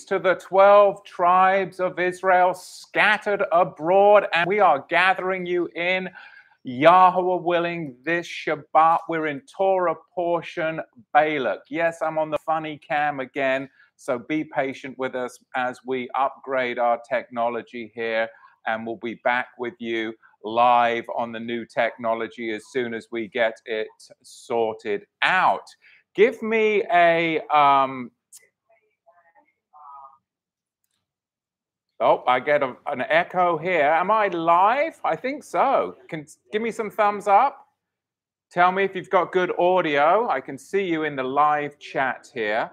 to the 12 tribes of Israel scattered abroad, and we are gathering you in. Yahweh willing, this Shabbat, we're in Torah portion Balak. Yes, I'm on the funny cam again, so be patient with us as we upgrade our technology here, and we'll be back with you live on the new technology as soon as we get it sorted out. Give me a um, Oh, I get a, an echo here. Am I live? I think so. Can give me some thumbs up. Tell me if you've got good audio. I can see you in the live chat here.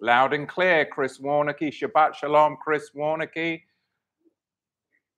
Loud and clear, Chris Warnicky. Shabbat Shalom, Chris Warnicky.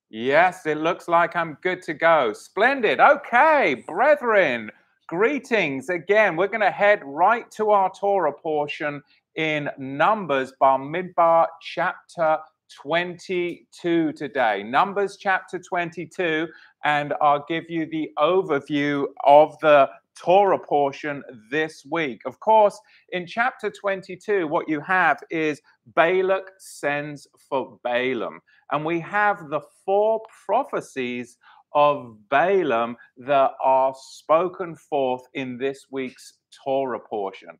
Yes, it looks like I'm good to go. Splendid. Okay, brethren, greetings again. We're going to head right to our Torah portion in Numbers, Bar Bamidbar chapter 22 today. Numbers chapter 22, and I'll give you the overview of the Torah portion this week. Of course, in chapter 22, what you have is Balak sends for Balaam, and we have the four prophecies of Balaam that are spoken forth in this week's Torah portion.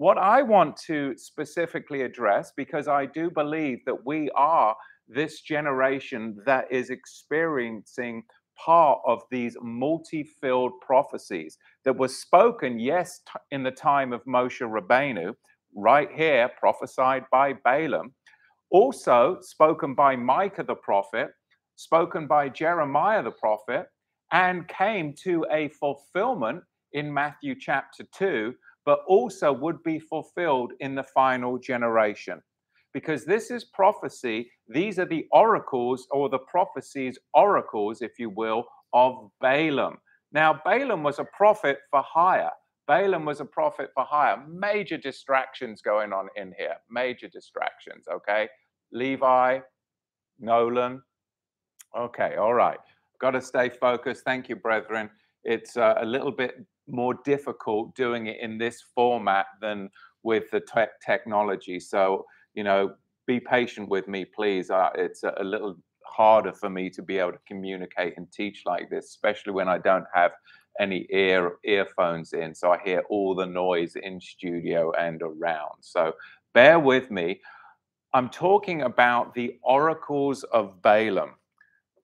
What I want to specifically address, because I do believe that we are this generation that is experiencing part of these multi-filled prophecies that were spoken, yes, in the time of Moshe Rabbeinu, right here, prophesied by Balaam, also spoken by Micah the prophet, spoken by Jeremiah the prophet, and came to a fulfillment in Matthew chapter 2 but also would be fulfilled in the final generation. Because this is prophecy, these are the oracles or the prophecies, oracles, if you will, of Balaam. Now, Balaam was a prophet for hire. Balaam was a prophet for hire. Major distractions going on in here. Major distractions, okay? Levi, Nolan. Okay, all right. Got to stay focused. Thank you, brethren. It's uh, a little bit more difficult doing it in this format than with the te- technology. So, you know, be patient with me, please. Uh, it's a, a, little harder for me to be able to communicate and teach like this, especially when I don't have any ear earphones in. So I hear all the noise in studio and around. So bear with me. I'm talking about the oracles of Balaam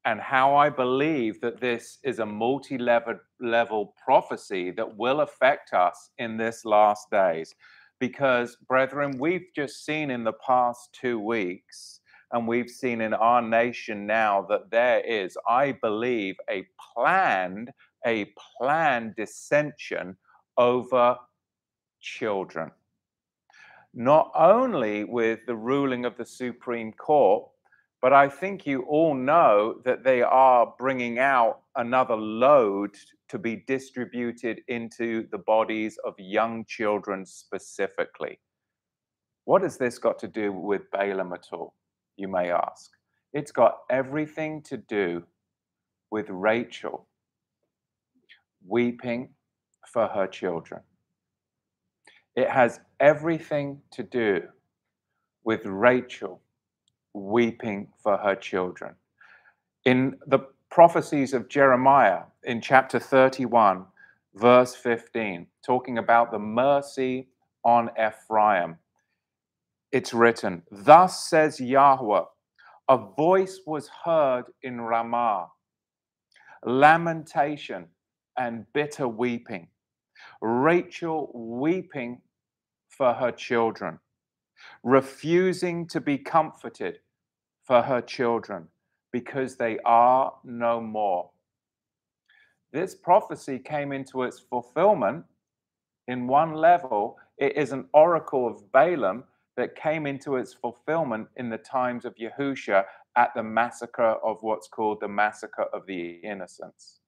and how I believe that this is a multi level prophecy that will affect us in this last days. Because, brethren, we've just seen in the past two weeks, and we've seen in our nation now that there is, I believe, a planned, a planned dissension over children. Not only with the ruling of the Supreme Court, but I think you all know that they are bringing out another load to be distributed into the bodies of young children specifically. What has this got to do with Balaam at all, you may ask? It's got everything to do with Rachel weeping for her children. It has everything to do with Rachel weeping for her children. In the prophecies of Jeremiah in chapter 31, verse 15, talking about the mercy on Ephraim, it's written, Thus says Yahweh, a voice was heard in Ramah, lamentation and bitter weeping, Rachel weeping for her children, refusing to be comforted for her children because they are no more. This prophecy came into its fulfillment in one level. It is an oracle of Balaam that came into its fulfillment in the times of Yahusha at the massacre of what's called the massacre of the innocents.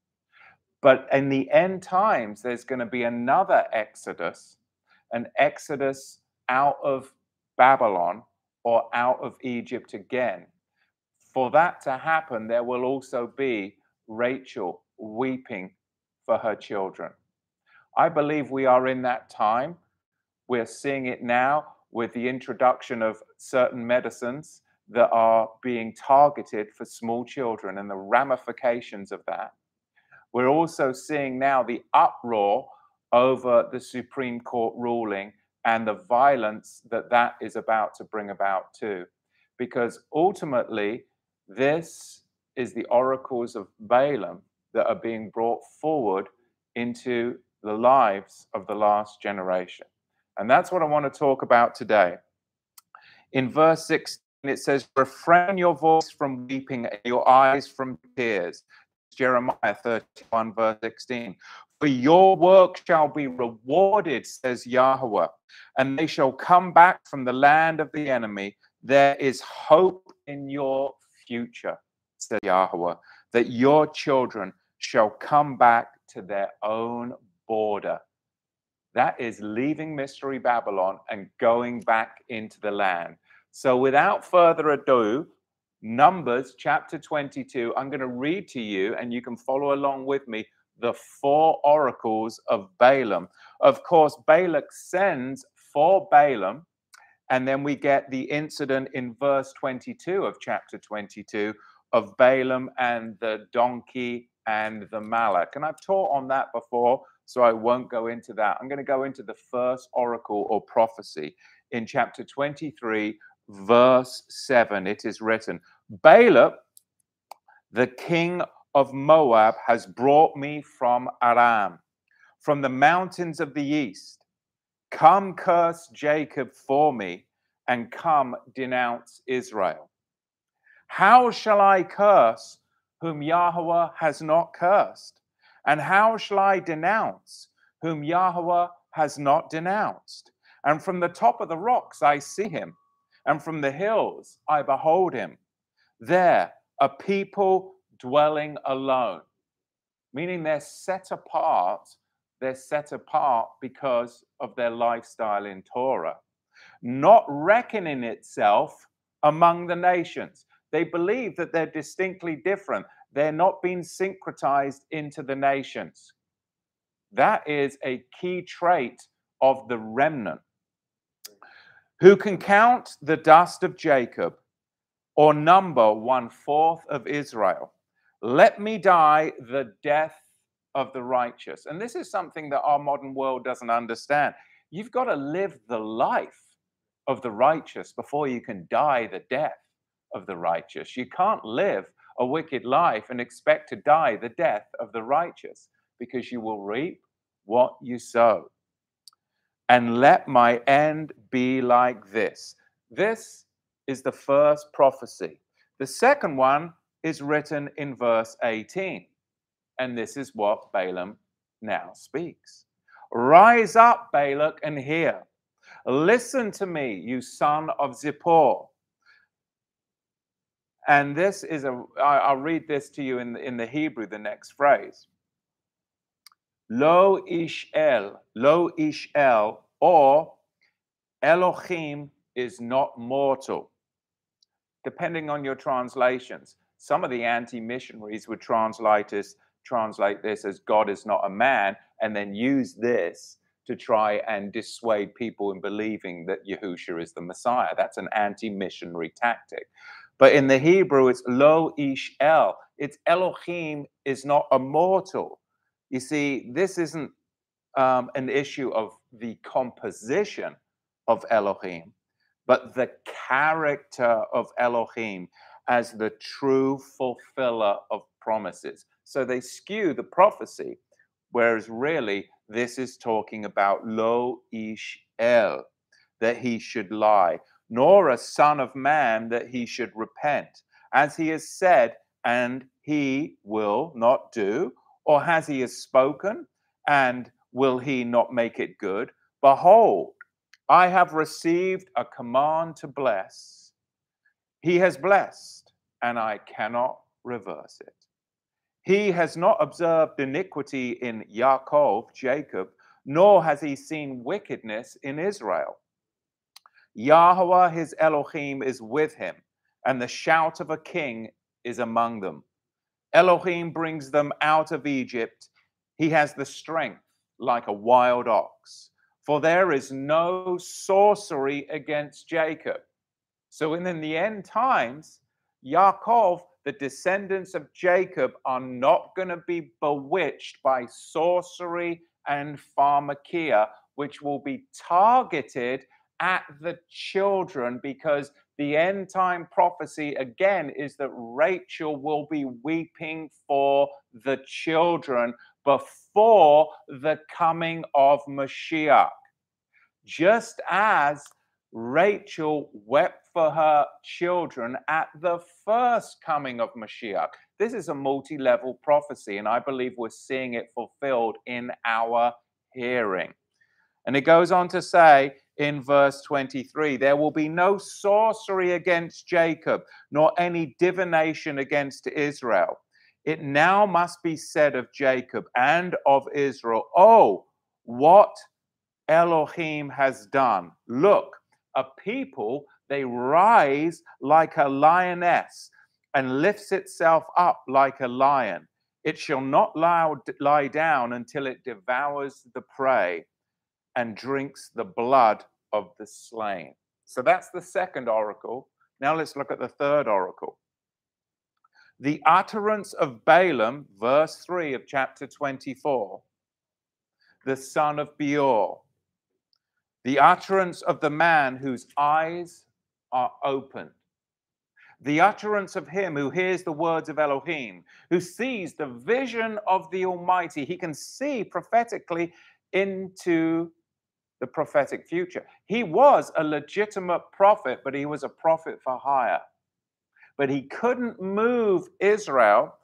But in the end times, there's going to be another exodus, an exodus out of Babylon or out of Egypt again. For that to happen, there will also be Rachel weeping for her children. I believe we are in that time. We're seeing it now. with the introduction of certain medicines that are being targeted for small children and the ramifications of that. We're also seeing now the uproar over the Supreme Court ruling and the violence that that is about to bring about too. Because ultimately, this is the oracles of Balaam that are being brought forward into the lives of the last generation. And that's what I want to talk about today. In verse 16, it says, Refrain your voice from weeping and your eyes from tears. Jeremiah 31, verse 16. For your work shall be rewarded, says Yahweh, and they shall come back from the land of the enemy. There is hope in your future, says Yahweh, that your children shall come back to their own border. That is leaving Mystery Babylon and going back into the land. So, without further ado, Numbers chapter 22, I'm going to read to you, and you can follow along with me, the four oracles of Balaam. Of course, Balak sends for Balaam, and then we get the incident in verse 22 of chapter 22 of Balaam and the donkey and the Malak. And I've taught on that before, so I won't go into that. I'm going to go into the first oracle or prophecy in chapter 23, verse 7. It is written Balak, the king of Moab, has brought me from Aram, from the mountains of the east. Come curse Jacob for me, and come denounce Israel. How shall I curse whom Yahweh has not cursed? And how shall I denounce whom Yahweh has not denounced? And from the top of the rocks I see him, and from the hills I behold him. There, a people dwelling alone, meaning they're set apart. They're set apart because of their lifestyle in Torah, not reckoning itself among the nations. They believe that they're distinctly different. They're not being syncretized into the nations. That is a key trait of the remnant. Who can count the dust of Jacob or number one fourth of Israel? Let me die the death of the righteous. And this is something that our modern world doesn't understand. You've got to live the life of the righteous before you can die the death of the righteous. You can't live a wicked life and expect to die the death of the righteous because you will reap what you sow. And let my end be like this. This is the first prophecy. The second one is written in verse 18. And this is what Balaam now speaks Rise up, Balak, and hear. Listen to me, you son of Zippor. And this is a, I'll read this to you in the, in the Hebrew, the next phrase. Lo ish el, lo ish el, or Elohim is not mortal, depending on your translations. Some of the anti missionaries would translate this, translate this as God is not a man, and then use this to try and dissuade people in believing that Yahusha is the Messiah. That's an anti missionary tactic. But in the Hebrew, it's Lo Ish El. It's Elohim is not a mortal. You see, this isn't um, an issue of the composition of Elohim, but the character of Elohim as the true fulfiller of promises. So they skew the prophecy, whereas really this is talking about Lo Ish El, that he should lie nor a son of man that he should repent, as he has said, and he will not do, or has he has spoken, and will he not make it good? Behold, I have received a command to bless. He has blessed, and I cannot reverse it. He has not observed iniquity in Yaakov, Jacob, nor has he seen wickedness in Israel. Yahweh his Elohim is with him, and the shout of a king is among them. Elohim brings them out of Egypt. He has the strength like a wild ox. For there is no sorcery against Jacob. So, in, in the end times, Yaakov, the descendants of Jacob, are not going to be bewitched by sorcery and pharmakeia, which will be targeted at the children because the end time prophecy again is that Rachel will be weeping for the children before the coming of Mashiach. Just as Rachel wept for her children at the first coming of Mashiach. This is a multi level prophecy, and I believe we're seeing it fulfilled in our hearing. And it goes on to say in verse 23 there will be no sorcery against Jacob, nor any divination against Israel. It now must be said of Jacob and of Israel, Oh, what Elohim has done. Look, a people, they rise like a lioness and lifts itself up like a lion. It shall not lie, down until it devours the prey and drinks the blood of the slain. So that's the second oracle. Now let's look at the third oracle. The utterance of Balaam, verse 3 of chapter 24, the son of Beor, the utterance of the man whose eyes are opened, the utterance of him who hears the words of Elohim, who sees the vision of the Almighty. He can see prophetically into the prophetic future. He was a legitimate prophet, but he was a prophet for hire. But he couldn't move Israel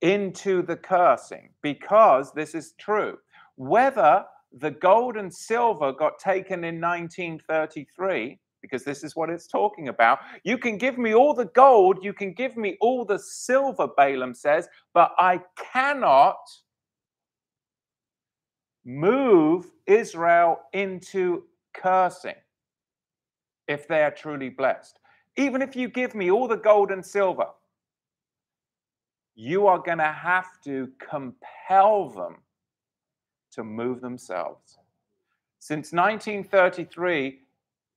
into the cursing because this is true. Whether the gold and silver got taken in 1933, because this is what it's talking about. You can give me all the gold, you can give me all the silver, Balaam says, but I cannot move Israel into cursing if they are truly blessed. Even if you give me all the gold and silver, you are going to have to compel them to move themselves. Since 1933,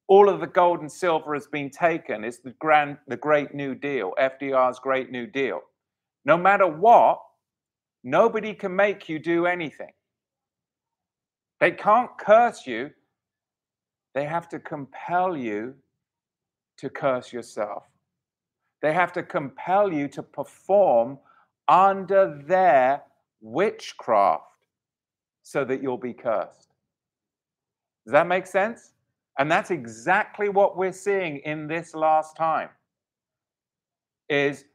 all of the gold and silver has been taken. It's the grand, the Great New Deal, FDR's Great New Deal. No matter what, nobody can make you do anything. They can't curse you, they have to compel you to curse yourself. They have to compel you to perform under their witchcraft so that you'll be cursed. Does that make sense? And that's exactly what we're seeing in this last time is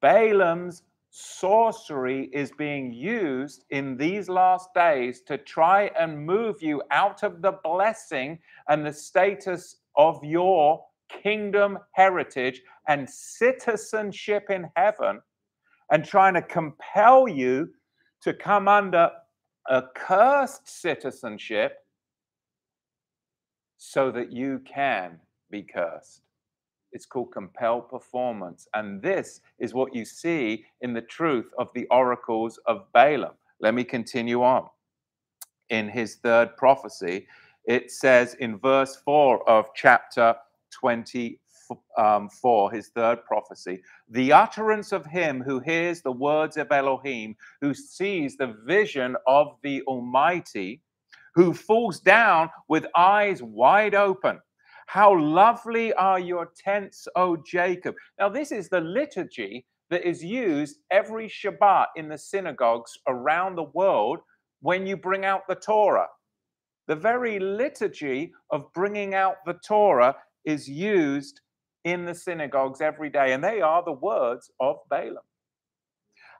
Balaam's sorcery is being used in these last days to try and move you out of the blessing and the status of your kingdom heritage and citizenship in heaven and trying to compel you to come under a cursed citizenship so that you can be cursed. It's called compelled performance. And this is what you see in the truth of the oracles of Balaam. Let me continue on. In his third prophecy, it says in verse 4 of chapter 24, um, his third prophecy, the utterance of him who hears the words of Elohim, who sees the vision of the Almighty, who falls down with eyes wide open how lovely are your tents, O Jacob. Now, this is the liturgy that is used every Shabbat in the synagogues around the world when you bring out the Torah. The very liturgy of bringing out the Torah is used in the synagogues every day, and they are the words of Balaam.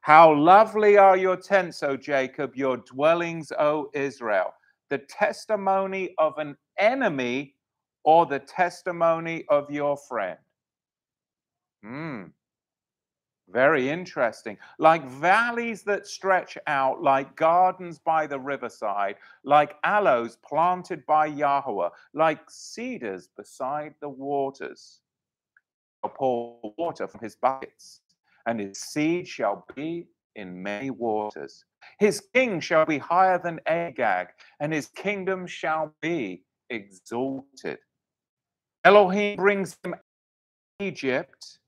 How lovely are your tents, O Jacob, your dwellings, O Israel. The testimony of an enemy or the testimony of your friend? Hmm. Very interesting. Like valleys that stretch out, like gardens by the riverside, like aloes planted by Yahweh, like cedars beside the waters. Pour water from his buckets, and his seed shall be in many waters. His king shall be higher than Agag, and his kingdom shall be exalted. Elohim brings him out of Egypt.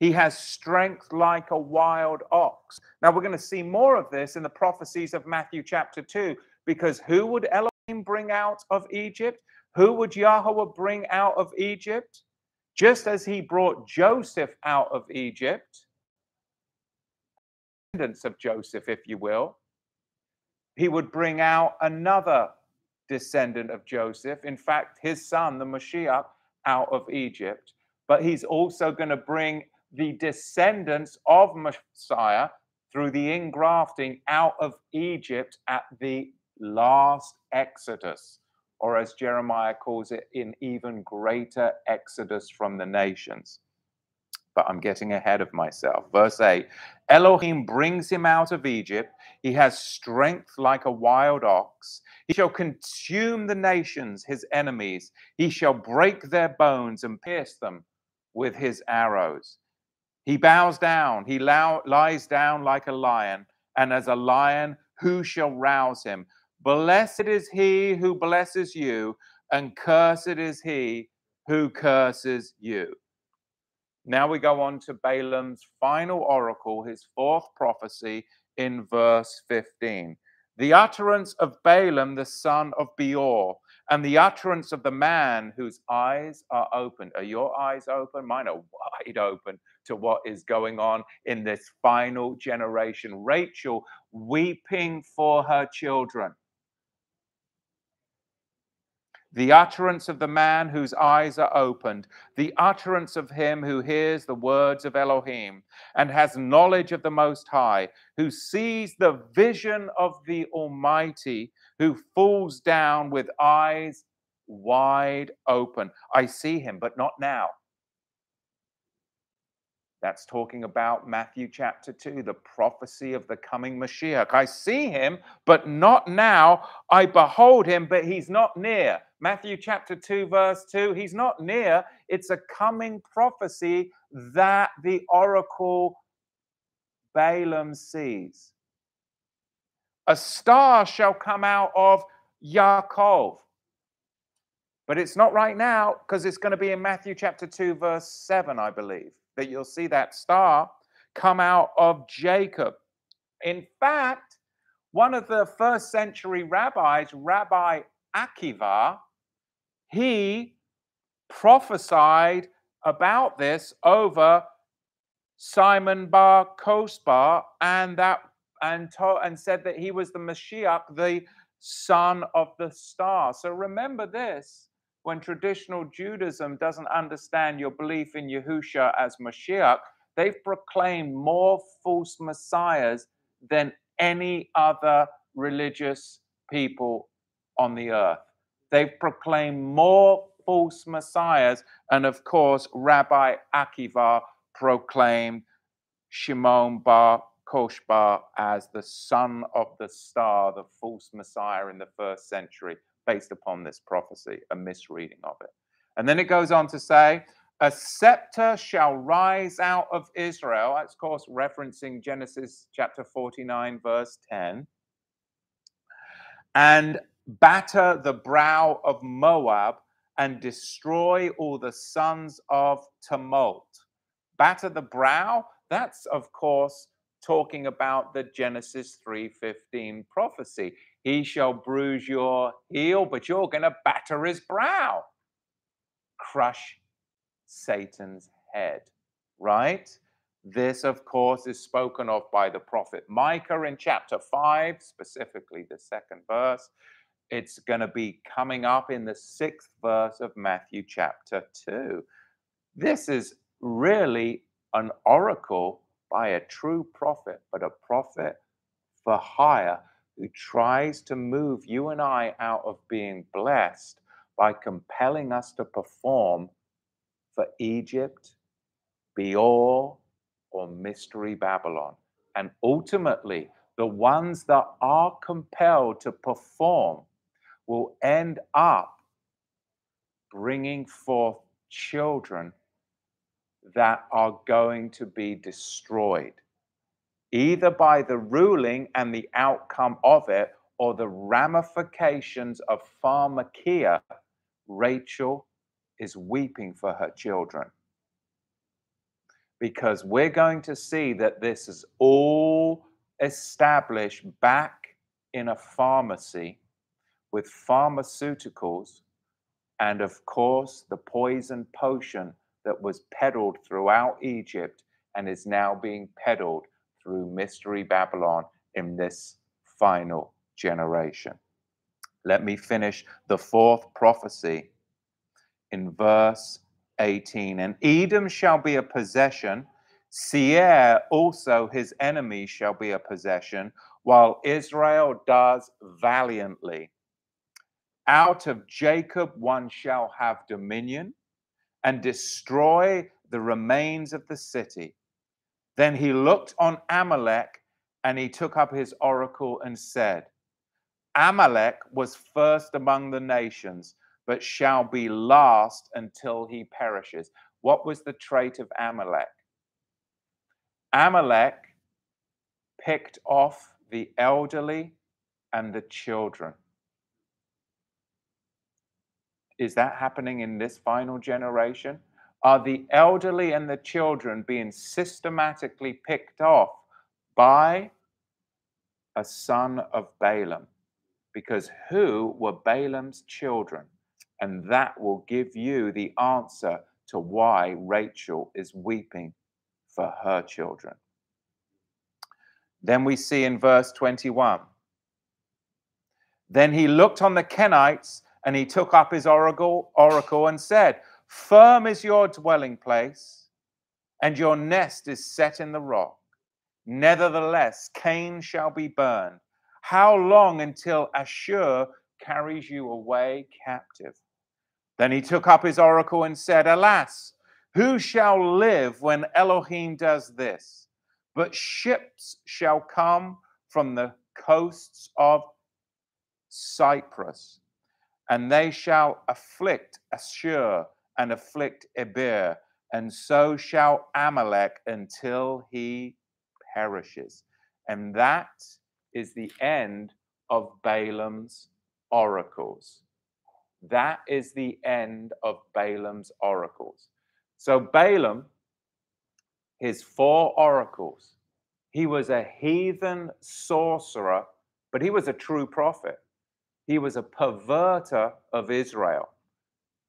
He has strength like a wild ox. Now, we're going to see more of this in the prophecies of Matthew chapter 2, because who would Elohim bring out of Egypt? Who would Yahweh bring out of Egypt? Just as he brought Joseph out of Egypt, descendants of Joseph, if you will, he would bring out another descendant of Joseph. In fact, his son, the Mashiach, out of Egypt. But he's also going to bring the descendants of Messiah through the ingrafting out of Egypt at the last Exodus, or as Jeremiah calls it, in even greater Exodus from the nations but I'm getting ahead of myself. Verse 8 Elohim brings him out of Egypt. He has strength like a wild ox. He shall consume the nations, his enemies. He shall break their bones and pierce them with his arrows. He bows down, he lies down like a lion, and as a lion, who shall rouse him? Blessed is he who blesses you, and cursed is he who curses you. Now we go on to Balaam's final oracle, his fourth prophecy in verse 15. The utterance of Balaam, the son of Beor, and the utterance of the man whose eyes are open. Are your eyes open? Mine are wide open to what is going on in this final generation. Rachel weeping for her children the utterance of the man whose eyes are opened, the utterance of him who hears the words of Elohim and has knowledge of the Most High, who sees the vision of the Almighty, who falls down with eyes wide open. I see him, but not now. That's talking about Matthew chapter 2, the prophecy of the coming Mashiach. I see him, but not now. I behold him, but he's not near. Matthew chapter 2, verse 2, he's not near. It's a coming prophecy that the oracle Balaam sees. A star shall come out of Yaakov. But it's not right now because it's going to be in Matthew chapter 2, verse 7, I believe that you'll see that star come out of Jacob. In fact, one of the first century rabbis, Rabbi Akiva, he prophesied about this over Simon bar Kosbar and that and to, and said that he was the Mashiach, the son of the star. So remember this when traditional Judaism doesn't understand your belief in Yahusha as Mashiach, they've proclaimed more false messiahs than any other religious people on the earth. They've proclaimed more false messiahs. And of course, Rabbi Akiva proclaimed Shimon bar Kokhba as the son of the star, the false messiah in the first century based upon this prophecy, a misreading of it. And then it goes on to say, a scepter shall rise out of Israel. That's, of course, referencing Genesis chapter 49, verse 10. And batter the brow of Moab and destroy all the sons of tumult. Batter the brow, that's, of course, talking about the Genesis 3:15 prophecy. He shall bruise your heel, but you're going to batter his brow. Crush Satan's head, right? This, of course, is spoken of by the prophet Micah in chapter 5, specifically the second verse. It's going to be coming up in the sixth verse of Matthew chapter 2. This is really an oracle by a true prophet, but a prophet for hire who tries to move you and I out of being blessed by compelling us to perform for Egypt, Beor, or Mystery Babylon. And ultimately, the ones that are compelled to perform will end up bringing forth children that are going to be destroyed either by the ruling and the outcome of it or the ramifications of pharmakeia, Rachel is weeping for her children. Because we're going to see that this is all established back in a pharmacy with pharmaceuticals and, of course, the poison potion that was peddled throughout Egypt and is now being peddled through Mystery Babylon in this final generation. Let me finish the fourth prophecy in verse 18. And Edom shall be a possession, Seir also his enemy shall be a possession, while Israel does valiantly. Out of Jacob one shall have dominion and destroy the remains of the city. Then he looked on Amalek and he took up his oracle and said, Amalek was first among the nations, but shall be last until he perishes. What was the trait of Amalek? Amalek picked off the elderly and the children. Is that happening in this final generation? Are the elderly and the children being systematically picked off by a son of Balaam? Because who were Balaam's children? And that will give you the answer to why Rachel is weeping for her children. Then we see in verse 21 Then he looked on the Kenites and he took up his oracle, oracle and said, Firm is your dwelling place, and your nest is set in the rock. Nevertheless, Cain shall be burned. How long until Ashur carries you away captive? Then he took up his oracle and said, Alas, who shall live when Elohim does this? But ships shall come from the coasts of Cyprus, and they shall afflict Ashur and afflict Eber, and so shall Amalek until he perishes. And that is the end of Balaam's oracles. That is the end of Balaam's oracles. So Balaam his four oracles. He was a heathen sorcerer, but he was a true prophet. He was a perverter of Israel,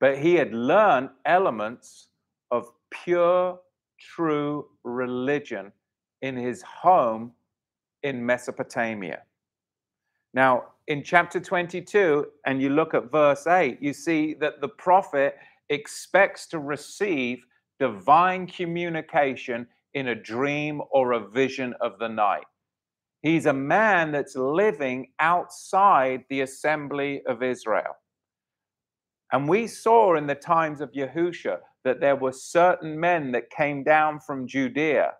but he had learned elements of pure, true religion in his home in Mesopotamia. Now, in chapter 22, and you look at verse 8, you see that the prophet expects to receive divine communication in a dream or a vision of the night. He's a man that's living outside the assembly of Israel. And we saw in the times of Yahusha that there were certain men that came down from Judea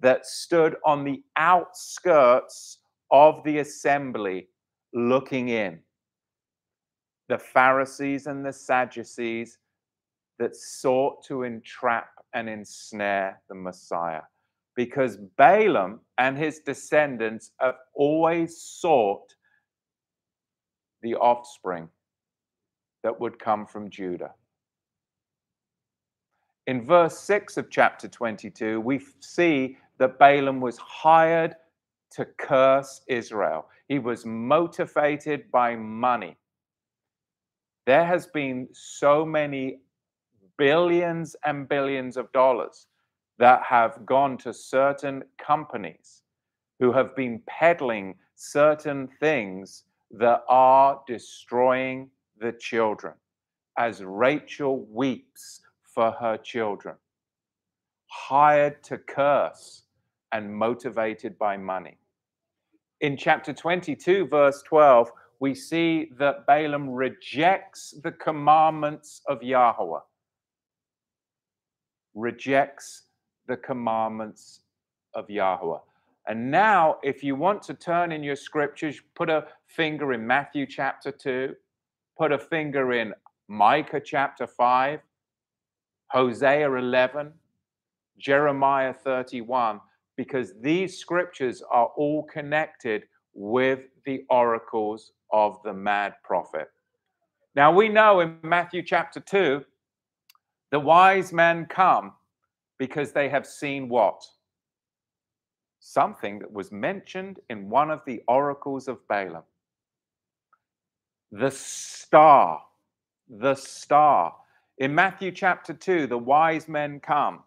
that stood on the outskirts of the assembly looking in. The Pharisees and the Sadducees that sought to entrap and ensnare the Messiah. Because Balaam and his descendants have always sought the offspring that would come from Judah. In verse 6 of chapter 22, we see that Balaam was hired to curse Israel. He was motivated by money. There has been so many billions and billions of dollars that have gone to certain companies who have been peddling certain things that are destroying the children as Rachel weeps for her children, hired to curse and motivated by money. In chapter 22, verse 12, we see that Balaam rejects the commandments of Yahweh rejects the commandments of Yahweh. And now, if you want to turn in your scriptures, put a finger in Matthew chapter 2, put a finger in Micah chapter 5, Hosea 11, Jeremiah 31. because these scriptures are all connected with the oracles of the mad prophet. Now we know in Matthew chapter 2, the wise men come because they have seen what? Something that was mentioned in one of the oracles of Balaam. The star, the star. In Matthew chapter 2, the wise men come.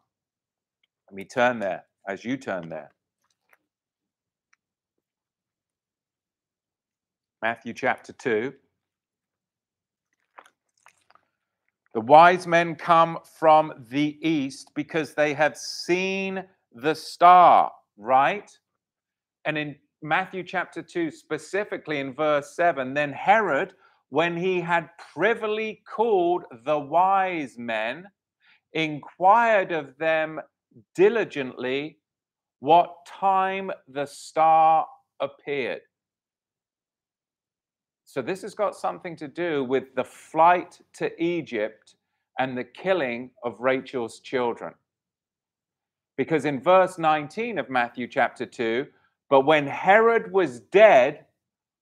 Let me turn there as you turn there. Matthew chapter 2. The wise men come from the east because they have seen the star, right? And in Matthew chapter 2, specifically in verse 7, then Herod, when he had privily called the wise men, inquired of them diligently what time the star appeared. So, this has got something to do with the flight to Egypt and the killing of Rachel's children. Because in verse 19 of Matthew chapter 2, but when Herod was dead,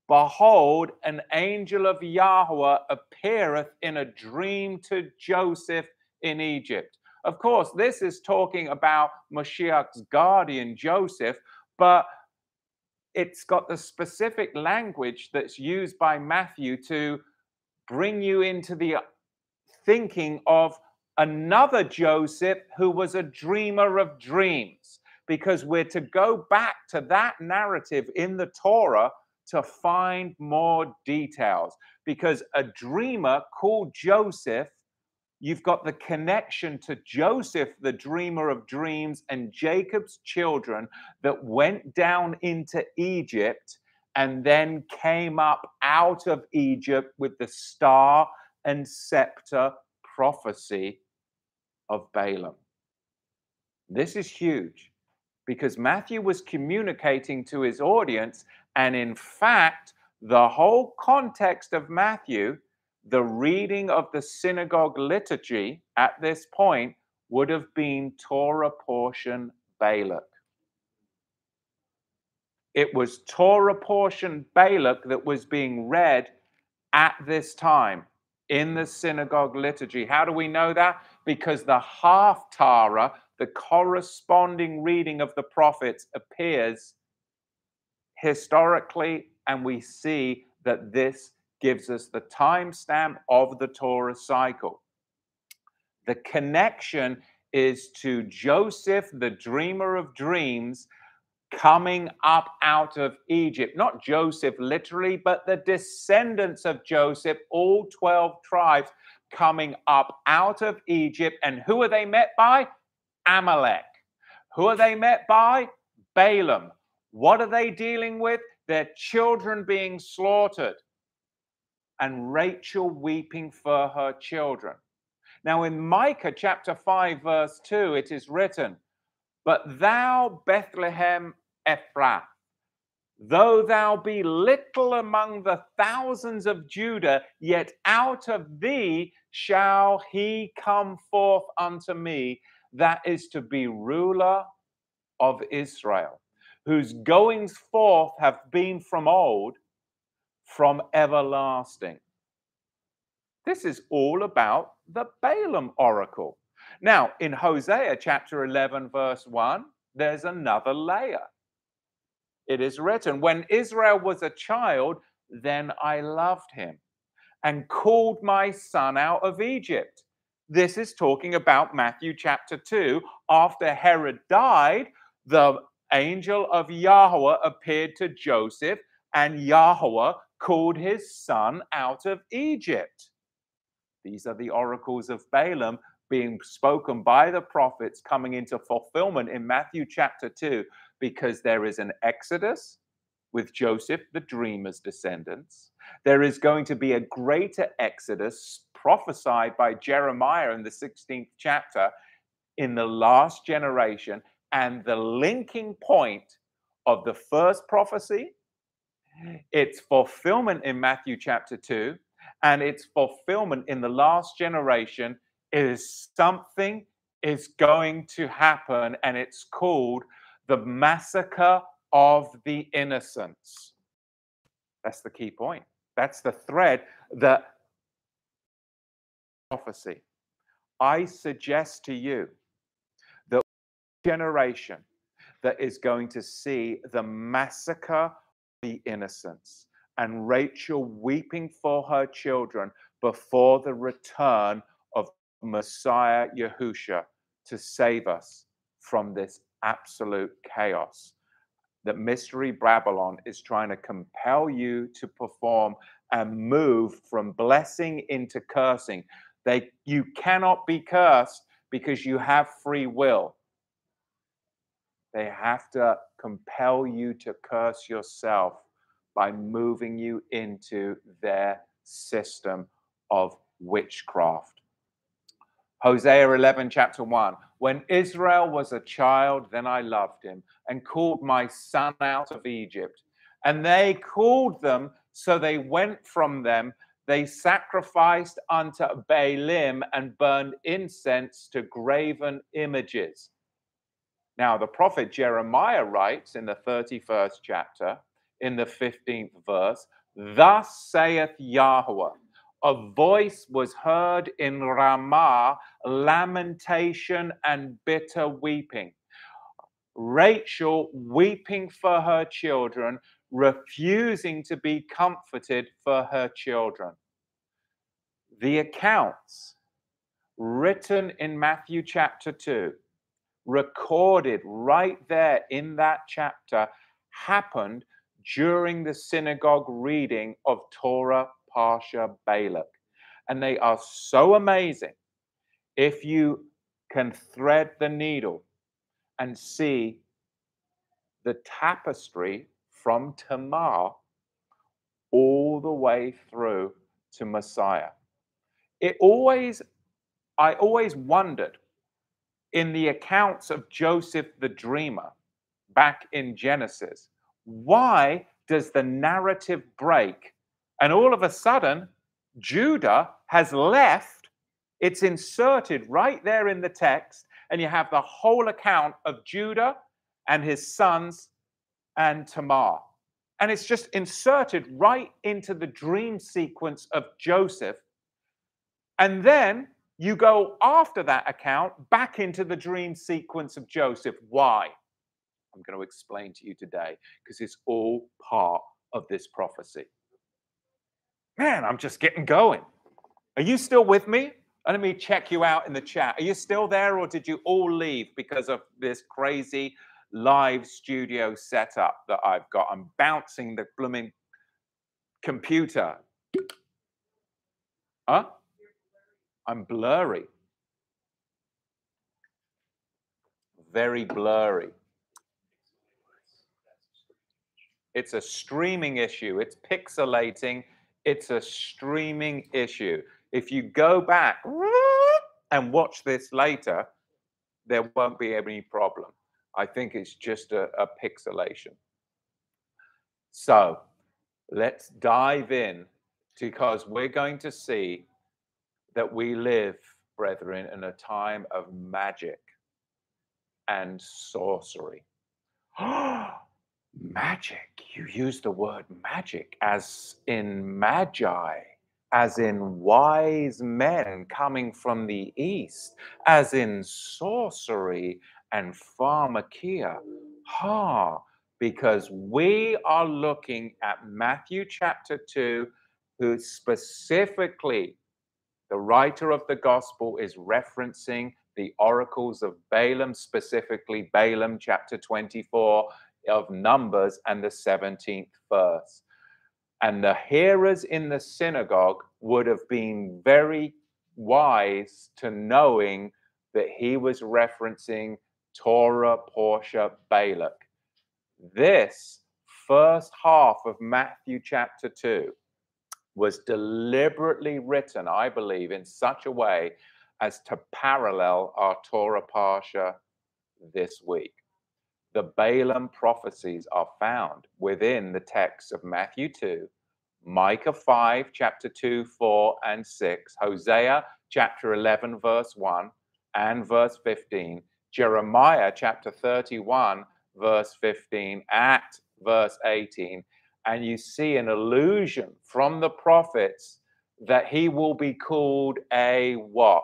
behold, an angel of Yahweh appeareth in a dream to Joseph in Egypt. Of course, this is talking about Mashiach's guardian, Joseph, but it's got the specific language that's used by Matthew to bring you into the thinking of another Joseph who was a dreamer of dreams, because we're to go back to that narrative in the Torah to find more details. Because a dreamer called Joseph You've got the connection to Joseph, the dreamer of dreams, and Jacob's children that went down into Egypt and then came up out of Egypt with the star and scepter prophecy of Balaam. This is huge because Matthew was communicating to his audience, and in fact, the whole context of Matthew the reading of the synagogue liturgy at this point would have been Torah portion Balak. It was Torah portion Balak that was being read at this time in the synagogue liturgy. How do we know that? Because the Haftarah, the corresponding reading of the prophets, appears historically, and we see that this gives us the timestamp of the Torah cycle. The connection is to Joseph, the dreamer of dreams, coming up out of Egypt. Not Joseph literally, but the descendants of Joseph, all 12 tribes coming up out of Egypt. And who are they met by? Amalek. Who are they met by? Balaam. What are they dealing with? Their children being slaughtered and Rachel weeping for her children. Now, in Micah chapter 5, verse 2, it is written, But thou, Bethlehem Ephrath, though thou be little among the thousands of Judah, yet out of thee shall he come forth unto me, that is to be ruler of Israel, whose goings forth have been from old from everlasting. This is all about the Balaam oracle. Now, in Hosea chapter 11, verse 1, there's another layer. It is written, When Israel was a child, then I loved him and called my son out of Egypt. This is talking about Matthew chapter 2. After Herod died, the angel of Yahweh appeared to Joseph, and Yahweh called his son out of Egypt. These are the oracles of Balaam being spoken by the prophets coming into fulfillment in Matthew chapter 2 because there is an exodus with Joseph, the dreamer's descendants. There is going to be a greater exodus prophesied by Jeremiah in the 16th chapter in the last generation. And the linking point of the first prophecy its fulfillment in Matthew chapter 2 and its fulfillment in the last generation is something is going to happen and it's called the massacre of the innocents. That's the key point. That's the thread that prophecy. I suggest to you that generation that is going to see the massacre of the innocents and Rachel weeping for her children before the return of Messiah Yahusha to save us from this absolute chaos that Mystery Babylon is trying to compel you to perform and move from blessing into cursing. They, you cannot be cursed because you have free will. They have to compel you to curse yourself by moving you into their system of witchcraft. Hosea 11, chapter 1. When Israel was a child, then I loved him and called my son out of Egypt. And they called them, so they went from them. They sacrificed unto Baalim and burned incense to graven images. Now, the prophet Jeremiah writes in the 31st chapter, in the 15th verse, Thus saith Yahweh, a voice was heard in Ramah, lamentation and bitter weeping. Rachel weeping for her children, refusing to be comforted for her children. The accounts written in Matthew chapter 2 recorded right there in that chapter happened during the synagogue reading of Torah Parsha Balak. And they are so amazing. If you can thread the needle and see the tapestry from Tamar all the way through to Messiah. It always, I always wondered in the accounts of Joseph the dreamer back in Genesis, why does the narrative break? And all of a sudden, Judah has left. It's inserted right there in the text, and you have the whole account of Judah and his sons and Tamar. And it's just inserted right into the dream sequence of Joseph. And then you go after that account back into the dream sequence of Joseph. Why? I'm going to explain to you today because it's all part of this prophecy. Man, I'm just getting going. Are you still with me? Let me check you out in the chat. Are you still there or did you all leave because of this crazy live studio setup that I've got? I'm bouncing the blooming computer. Huh? I'm blurry. Very blurry. It's a streaming issue. It's pixelating. It's a streaming issue. If you go back and watch this later, there won't be any problem. I think it's just a, a pixelation. So let's dive in because we're going to see that we live, brethren, in a time of magic and sorcery. magic. You use the word magic as in magi, as in wise men coming from the east, as in sorcery and pharmakeia. Ha! Because we are looking at Matthew chapter 2, who specifically the writer of the gospel is referencing the oracles of Balaam, specifically Balaam chapter 24 of Numbers and the 17th verse. And the hearers in the synagogue would have been very wise to knowing that he was referencing Torah Parsha Balak. This first half of Matthew chapter 2 was deliberately written, I believe, in such a way as to parallel our Torah Parsha this week. The Balaam prophecies are found within the texts of Matthew 2, Micah 5, chapter 2, 4, and 6, Hosea chapter 11, verse 1 and verse 15, Jeremiah chapter 31, verse 15, at verse 18, and you see an allusion from the prophets that he will be called a what?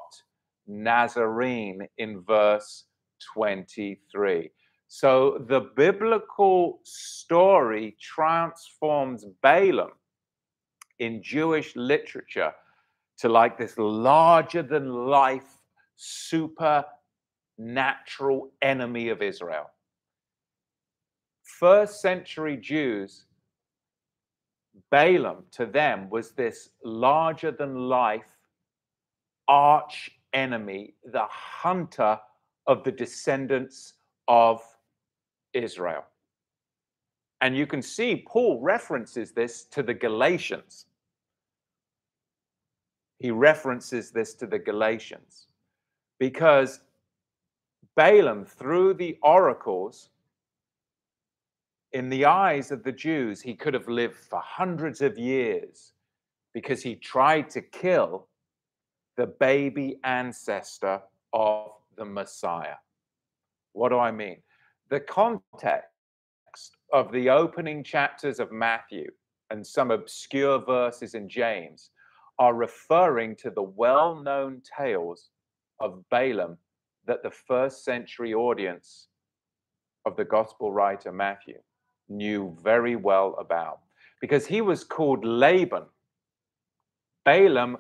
Nazarene in verse 23. So the biblical story transforms Balaam in Jewish literature to like this larger than life, supernatural enemy of Israel. First century Jews, Balaam to them was this larger than life arch enemy, the hunter of the descendants of Israel. And you can see Paul references this to the Galatians. He references this to the Galatians because Balaam, through the oracles, in the eyes of the Jews, he could have lived for hundreds of years because he tried to kill the baby ancestor of the Messiah. What do I mean? The context of the opening chapters of Matthew and some obscure verses in James are referring to the well known tales of Balaam that the first century audience of the gospel writer Matthew knew very well about because he was called Laban. Balaam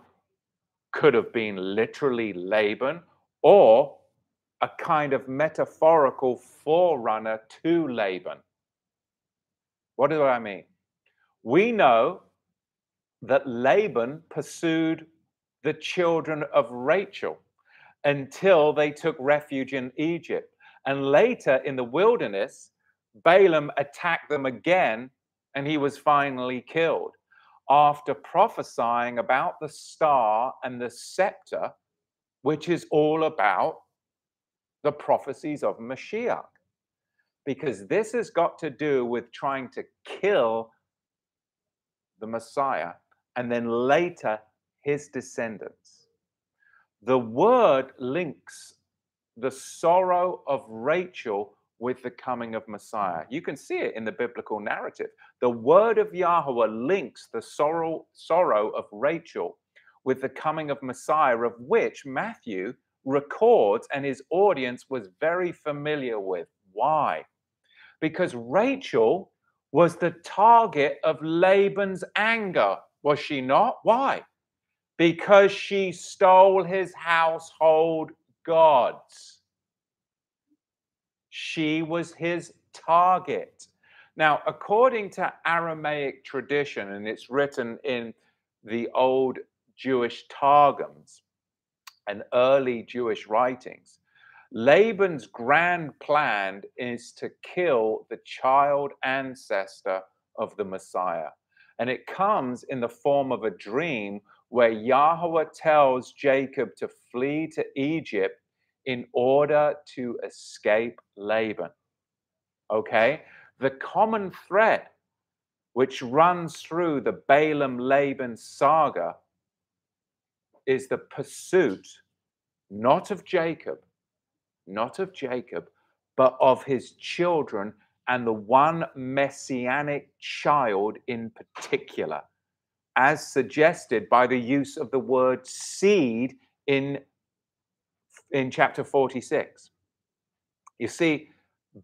could have been literally Laban or a kind of metaphorical forerunner to Laban. What do I mean? We know that Laban pursued the children of Rachel until they took refuge in Egypt. And later in the wilderness, Balaam attacked them again and he was finally killed after prophesying about the star and the scepter, which is all about the prophecies of Mashiach. Because this has got to do with trying to kill the Messiah and then later his descendants. The word links the sorrow of Rachel with the coming of Messiah. You can see it in the biblical narrative. The word of Yahweh links the sorrow, sorrow of Rachel with the coming of Messiah, of which Matthew records and his audience was very familiar with. Why? Because Rachel was the target of Laban's anger, was she not? Why? Because she stole his household gods. She was his target. Now, according to Aramaic tradition, and it's written in the old Jewish Targums and early Jewish writings, Laban's grand plan is to kill the child ancestor of the Messiah. And it comes in the form of a dream where Yahweh tells Jacob to flee to Egypt in order to escape Laban. Okay? The common thread which runs through the Balaam Laban saga is the pursuit not of Jacob, not of Jacob, but of his children and the one messianic child in particular, as suggested by the use of the word seed in in chapter 46. You see,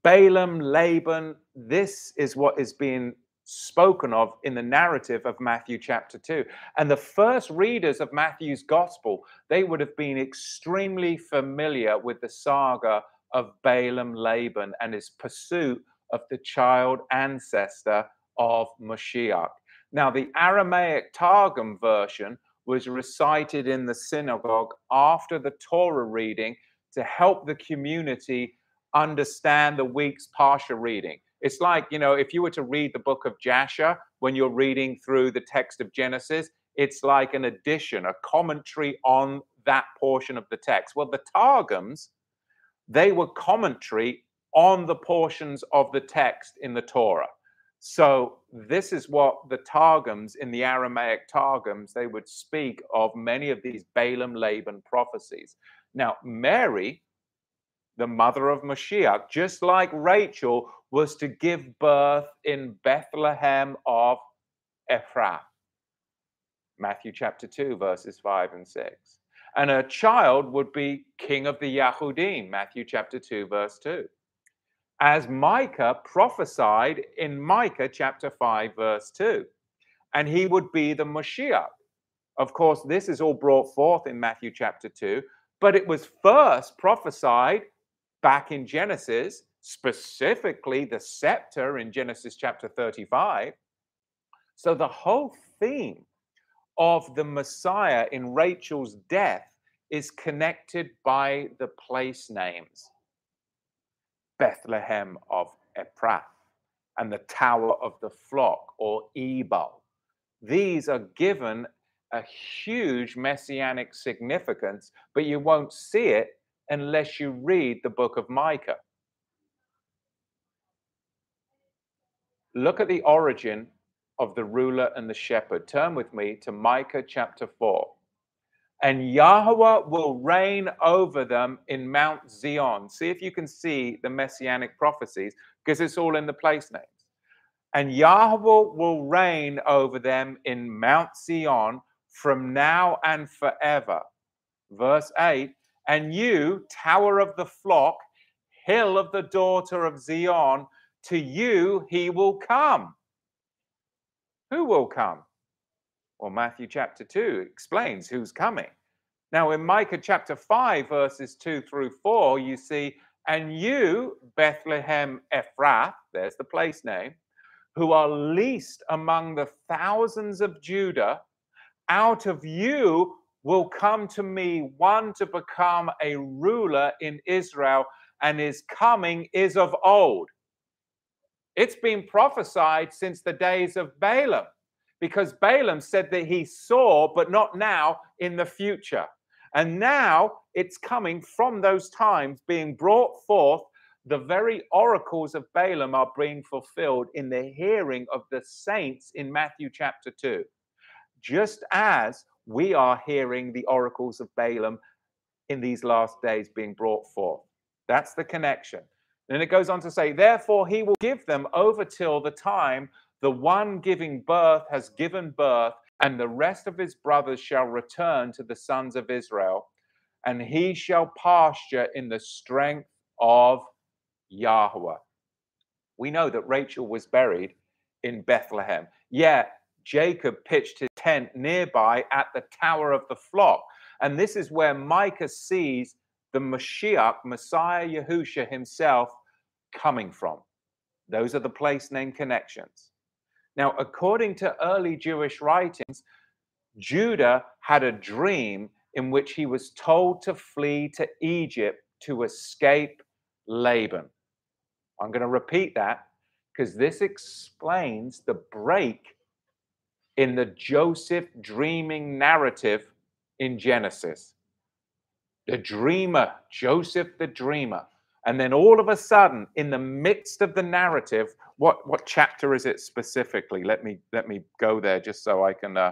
Balaam, Laban, this is what is being spoken of in the narrative of Matthew chapter 2. And the first readers of Matthew's gospel, they would have been extremely familiar with the saga of Balaam, Laban, and his pursuit of the child ancestor of Mashiach. Now, the Aramaic Targum version was recited in the synagogue after the Torah reading to help the community understand the week's Parsha reading. It's like, you know, if you were to read the book of Jasher when you're reading through the text of Genesis, it's like an addition, a commentary on that portion of the text. Well, the Targums, they were commentary on the portions of the text in the Torah. So this is what the Targums in the Aramaic Targums they would speak of many of these Balaam Laban prophecies. Now Mary the mother of Mashiach, just like Rachel was to give birth in Bethlehem of Ephrath. Matthew chapter 2, verses 5 and 6. And her child would be king of the Yahudim, Matthew chapter 2, verse 2. As Micah prophesied in Micah chapter 5, verse 2. And he would be the Mashiach. Of course, this is all brought forth in Matthew chapter 2, but it was first prophesied back in Genesis, specifically the scepter in Genesis chapter 35. So the whole theme of the Messiah in Rachel's death is connected by the place names Bethlehem of Ephrath and the Tower of the Flock or Ebal. These are given a huge messianic significance, but you won't see it unless you read the book of Micah. Look at the origin of the ruler and the shepherd. Turn with me to Micah chapter 4. And Yahweh will reign over them in Mount Zion. See if you can see the messianic prophecies, because it's all in the place names. And Yahweh will reign over them in Mount Zion from now and forever. Verse 8 And you, tower of the flock, hill of the daughter of Zion, to you he will come. Who will come? Well, Matthew chapter 2 explains who's coming. Now, in Micah chapter 5, verses 2 through 4, you see, and you, Bethlehem Ephrath, there's the place name, who are least among the thousands of Judah, out of you will come to me one to become a ruler in Israel, and his coming is of old. It's been prophesied since the days of Balaam, because Balaam said that he saw, but not now, in the future. And now it's coming from those times being brought forth. The very oracles of Balaam are being fulfilled in the hearing of the saints in Matthew chapter 2 just as we are hearing the oracles of Balaam in these last days being brought forth. That's the connection. And it goes on to say, Therefore, he will give them over till the time the one giving birth has given birth, and the rest of his brothers shall return to the sons of Israel, and he shall pasture in the strength of Yahweh. We know that Rachel was buried in Bethlehem. Yeah, Jacob pitched his tent nearby at the Tower of the Flock. And this is where Micah sees the Mashiach, Messiah Yahusha himself, coming from. Those are the place name connections. Now, according to early Jewish writings, Judah had a dream in which he was told to flee to Egypt to escape Laban. I'm going to repeat that because this explains the break in the Joseph dreaming narrative in Genesis. The dreamer, Joseph the dreamer. And then all of a sudden, in the midst of the narrative, what, what chapter is it specifically? Let me let me go there just so I can uh,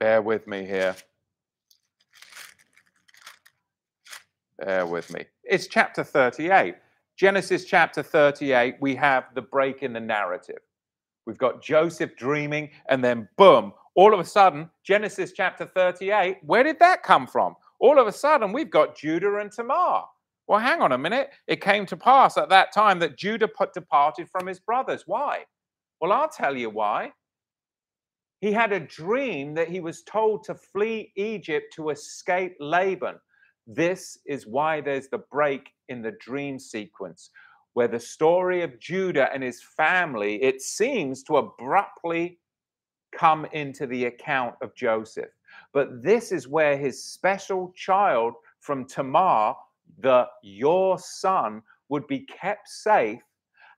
Bear with me here. Bear with me. It's chapter 38. Genesis chapter 38, we have the break in the narrative. We've got Joseph dreaming, and then boom, all of a sudden, Genesis chapter 38, where did that come from? All of a sudden, we've got Judah and Tamar. Well, hang on a minute. It came to pass at that time that Judah departed from his brothers. Why? Well, I'll tell you why. He had a dream that he was told to flee Egypt to escape Laban. This is why there's the break in the dream sequence, where the story of Judah and his family, it seems to abruptly come into the account of Joseph. But this is where his special child from Tamar, the your son, would be kept safe,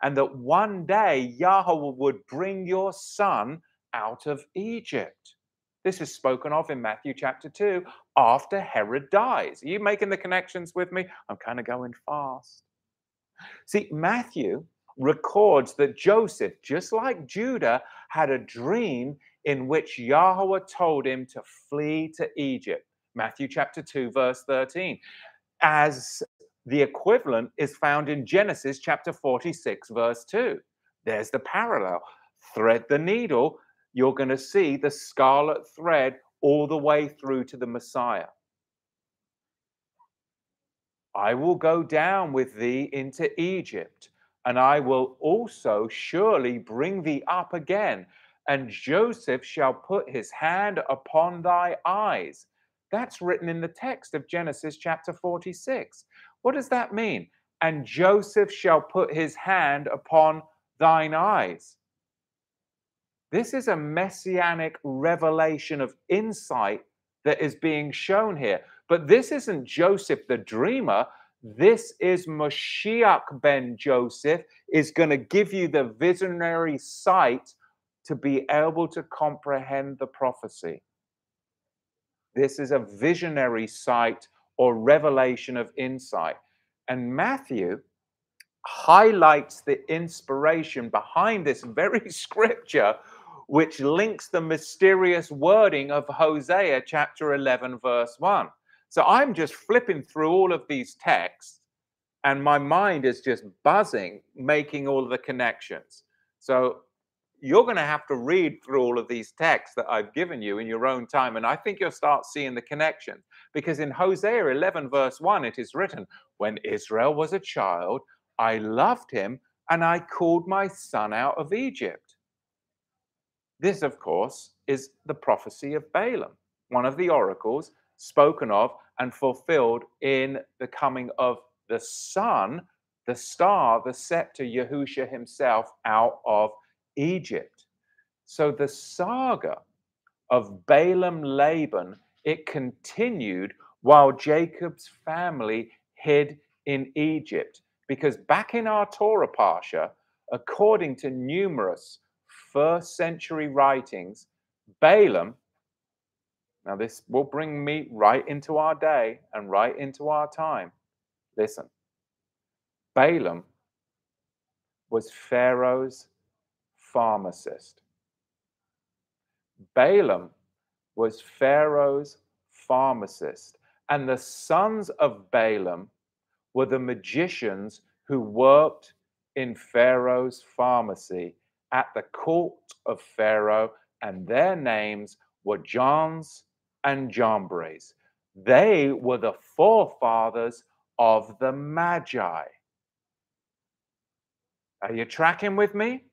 and that one day Yahweh would bring your son out of Egypt. This is spoken of in Matthew chapter 2 after Herod dies. Are you making the connections with me? I'm kind of going fast. See, Matthew records that Joseph, just like Judah, had a dream in which Yahweh told him to flee to Egypt. Matthew chapter 2, verse 13. As the equivalent is found in Genesis chapter 46, verse 2. There's the parallel. Thread the needle, you're going to see the scarlet thread all the way through to the Messiah. I will go down with thee into Egypt, and I will also surely bring thee up again. And Joseph shall put his hand upon thy eyes. That's written in the text of Genesis chapter 46. What does that mean? And Joseph shall put his hand upon thine eyes. This is a messianic revelation of insight that is being shown here. But this isn't Joseph the dreamer. This is Moshiach ben Joseph, is going to give you the visionary sight to be able to comprehend the prophecy. This is a visionary sight or revelation of insight. And Matthew highlights the inspiration behind this very scripture, which links the mysterious wording of Hosea chapter 11, verse 1. So I'm just flipping through all of these texts, and my mind is just buzzing, making all the connections. So you're going to have to read through all of these texts that I've given you in your own time. And I think you'll start seeing the connection. Because in Hosea 11, verse 1, it is written, When Israel was a child, I loved him and I called my son out of Egypt. This, of course, is the prophecy of Balaam, one of the oracles spoken of and fulfilled in the coming of the sun, the star, the scepter, Yahusha himself out of Egypt. So the saga of Balaam Laban, it continued while Jacob's family hid in Egypt. Because back in our Torah Parsha, according to numerous first century writings, Balaam, now this will bring me right into our day and right into our time. Listen, Balaam was Pharaoh's pharmacist. Balaam was Pharaoh's pharmacist, and the sons of Balaam were the magicians who worked in Pharaoh's pharmacy at the court of Pharaoh, and their names were Jannes and Jambres. They were the forefathers of the Magi. Are you tracking with me?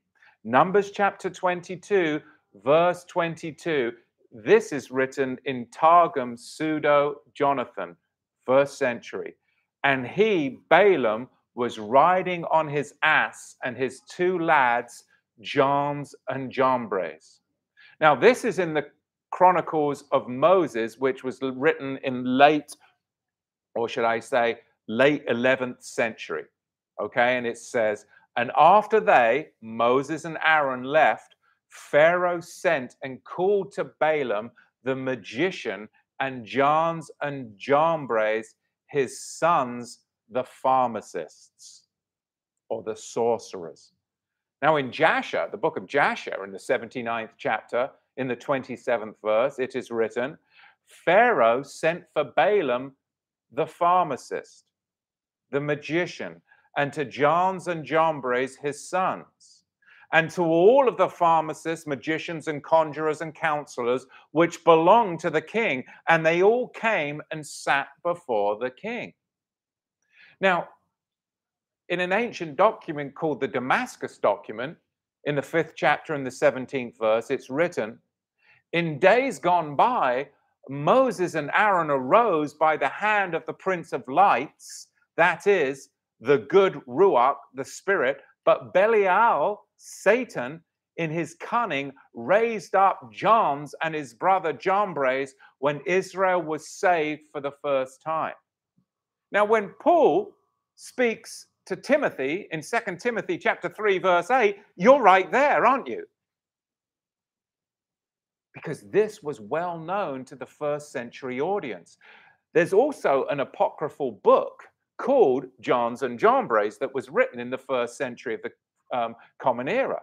Numbers chapter 22, verse 22. This is written in Targum pseudo Jonathan, first century. And he, Balaam, was riding on his ass and his two lads, Jannes and Jambres. Now, this is in the Chronicles of Moses, which was written in late, or should I say, late 11th century. Okay, and it says, and after they, Moses and Aaron, left, Pharaoh sent and called to Balaam the magician and Jannes and Jambres, his sons, the pharmacists or the sorcerers. Now, in Jasher, the book of Jasher, in the 79th chapter, in the 27th verse, it is written Pharaoh sent for Balaam the pharmacist, the magician, and to Jannes and Jambres, his sons, and to all of the pharmacists, magicians, and conjurers and counselors which belonged to the king. And they all came and sat before the king. Now, in an ancient document called the Damascus document, in the fifth chapter and the 17th verse, it's written In days gone by, Moses and Aaron arose by the hand of the Prince of Lights, that is, the good Ruach, the Spirit, but Belial, Satan, in his cunning, raised up Jannes and his brother Jambres when Israel was saved for the first time. Now, when Paul speaks to Timothy in 2 Timothy chapter 3, verse 8, you're right there, aren't you? Because this was well known to the first century audience. There's also an apocryphal book called Jannes and Jambres that was written in the first century of the um, common era.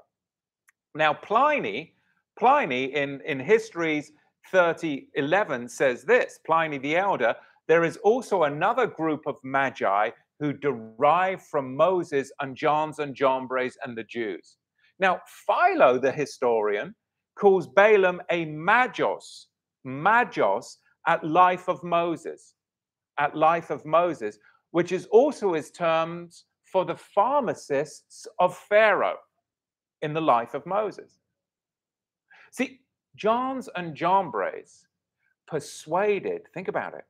Now, Pliny, Pliny in, in Histories 3011 says this Pliny the Elder, there is also another group of magi who derive from Moses and Jannes and Jambres and the Jews. Now, Philo, the historian, calls Balaam a magos, magos at life of Moses, at life of Moses, which is also his terms for the pharmacists of Pharaoh in the life of Moses. See, Jannes and Jambres persuaded, think about it.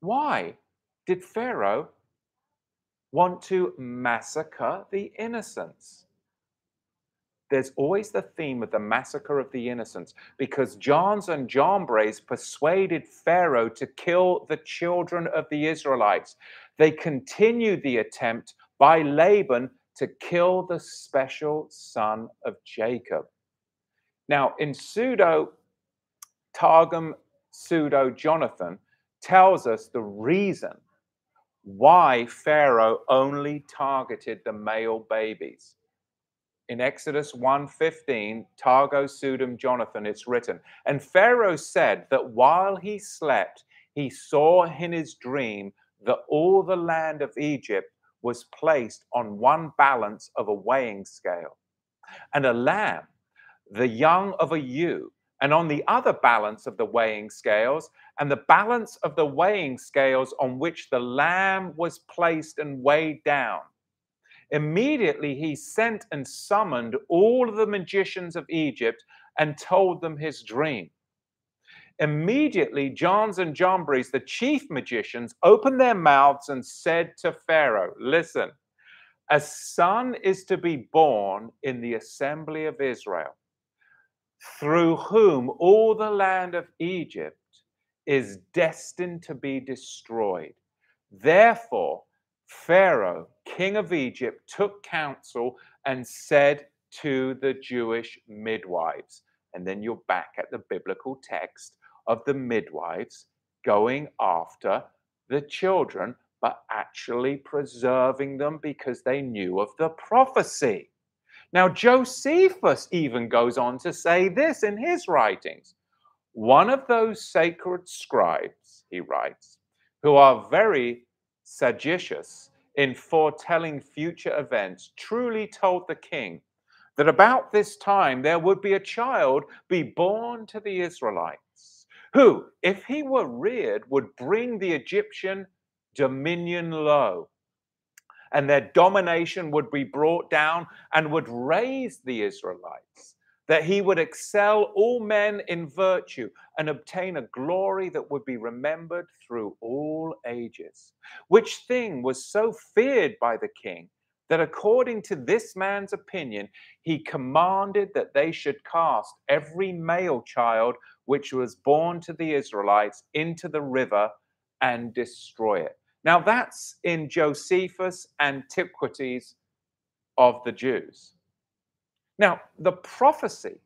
Why did Pharaoh want to massacre the innocents? There's always the theme of the massacre of the innocents because Jannes and Jambres persuaded Pharaoh to kill the children of the Israelites. They continued the attempt by Laban to kill the special son of Jacob. Now, in pseudo Targum pseudo Jonathan tells us the reason why Pharaoh only targeted the male babies. In Exodus 1:15, Targum pseudo Jonathan, it's written, and Pharaoh said that while he slept, he saw in his dream that all the land of Egypt was placed on one balance of a weighing scale, and a lamb, the young of a ewe, and on the other balance of the weighing scales, and the balance of the weighing scales on which the lamb was placed and weighed down. Immediately he sent and summoned all the magicians of Egypt and told them his dream. Immediately, Jannes and Jambres, the chief magicians, opened their mouths and said to Pharaoh, Listen, a son is to be born in the assembly of Israel, through whom all the land of Egypt is destined to be destroyed. Therefore, Pharaoh, king of Egypt, took counsel and said to the Jewish midwives, and then you're back at the biblical text of the midwives going after the children, but actually preserving them because they knew of the prophecy. Now, Josephus even goes on to say this in his writings. One of those sacred scribes, he writes, who are very sagacious in foretelling future events, truly told the king that about this time there would be a child be born to the Israelites who, if he were reared, would bring the Egyptian dominion low. And their domination would be brought down and would raise the Israelites, that he would excel all men in virtue and obtain a glory that would be remembered through all ages. Which thing was so feared by the king that according to this man's opinion, he commanded that they should cast every male child which was born to the Israelites into the river and destroy it. Now, that's in Josephus' Antiquities of the Jews. Now, the prophecy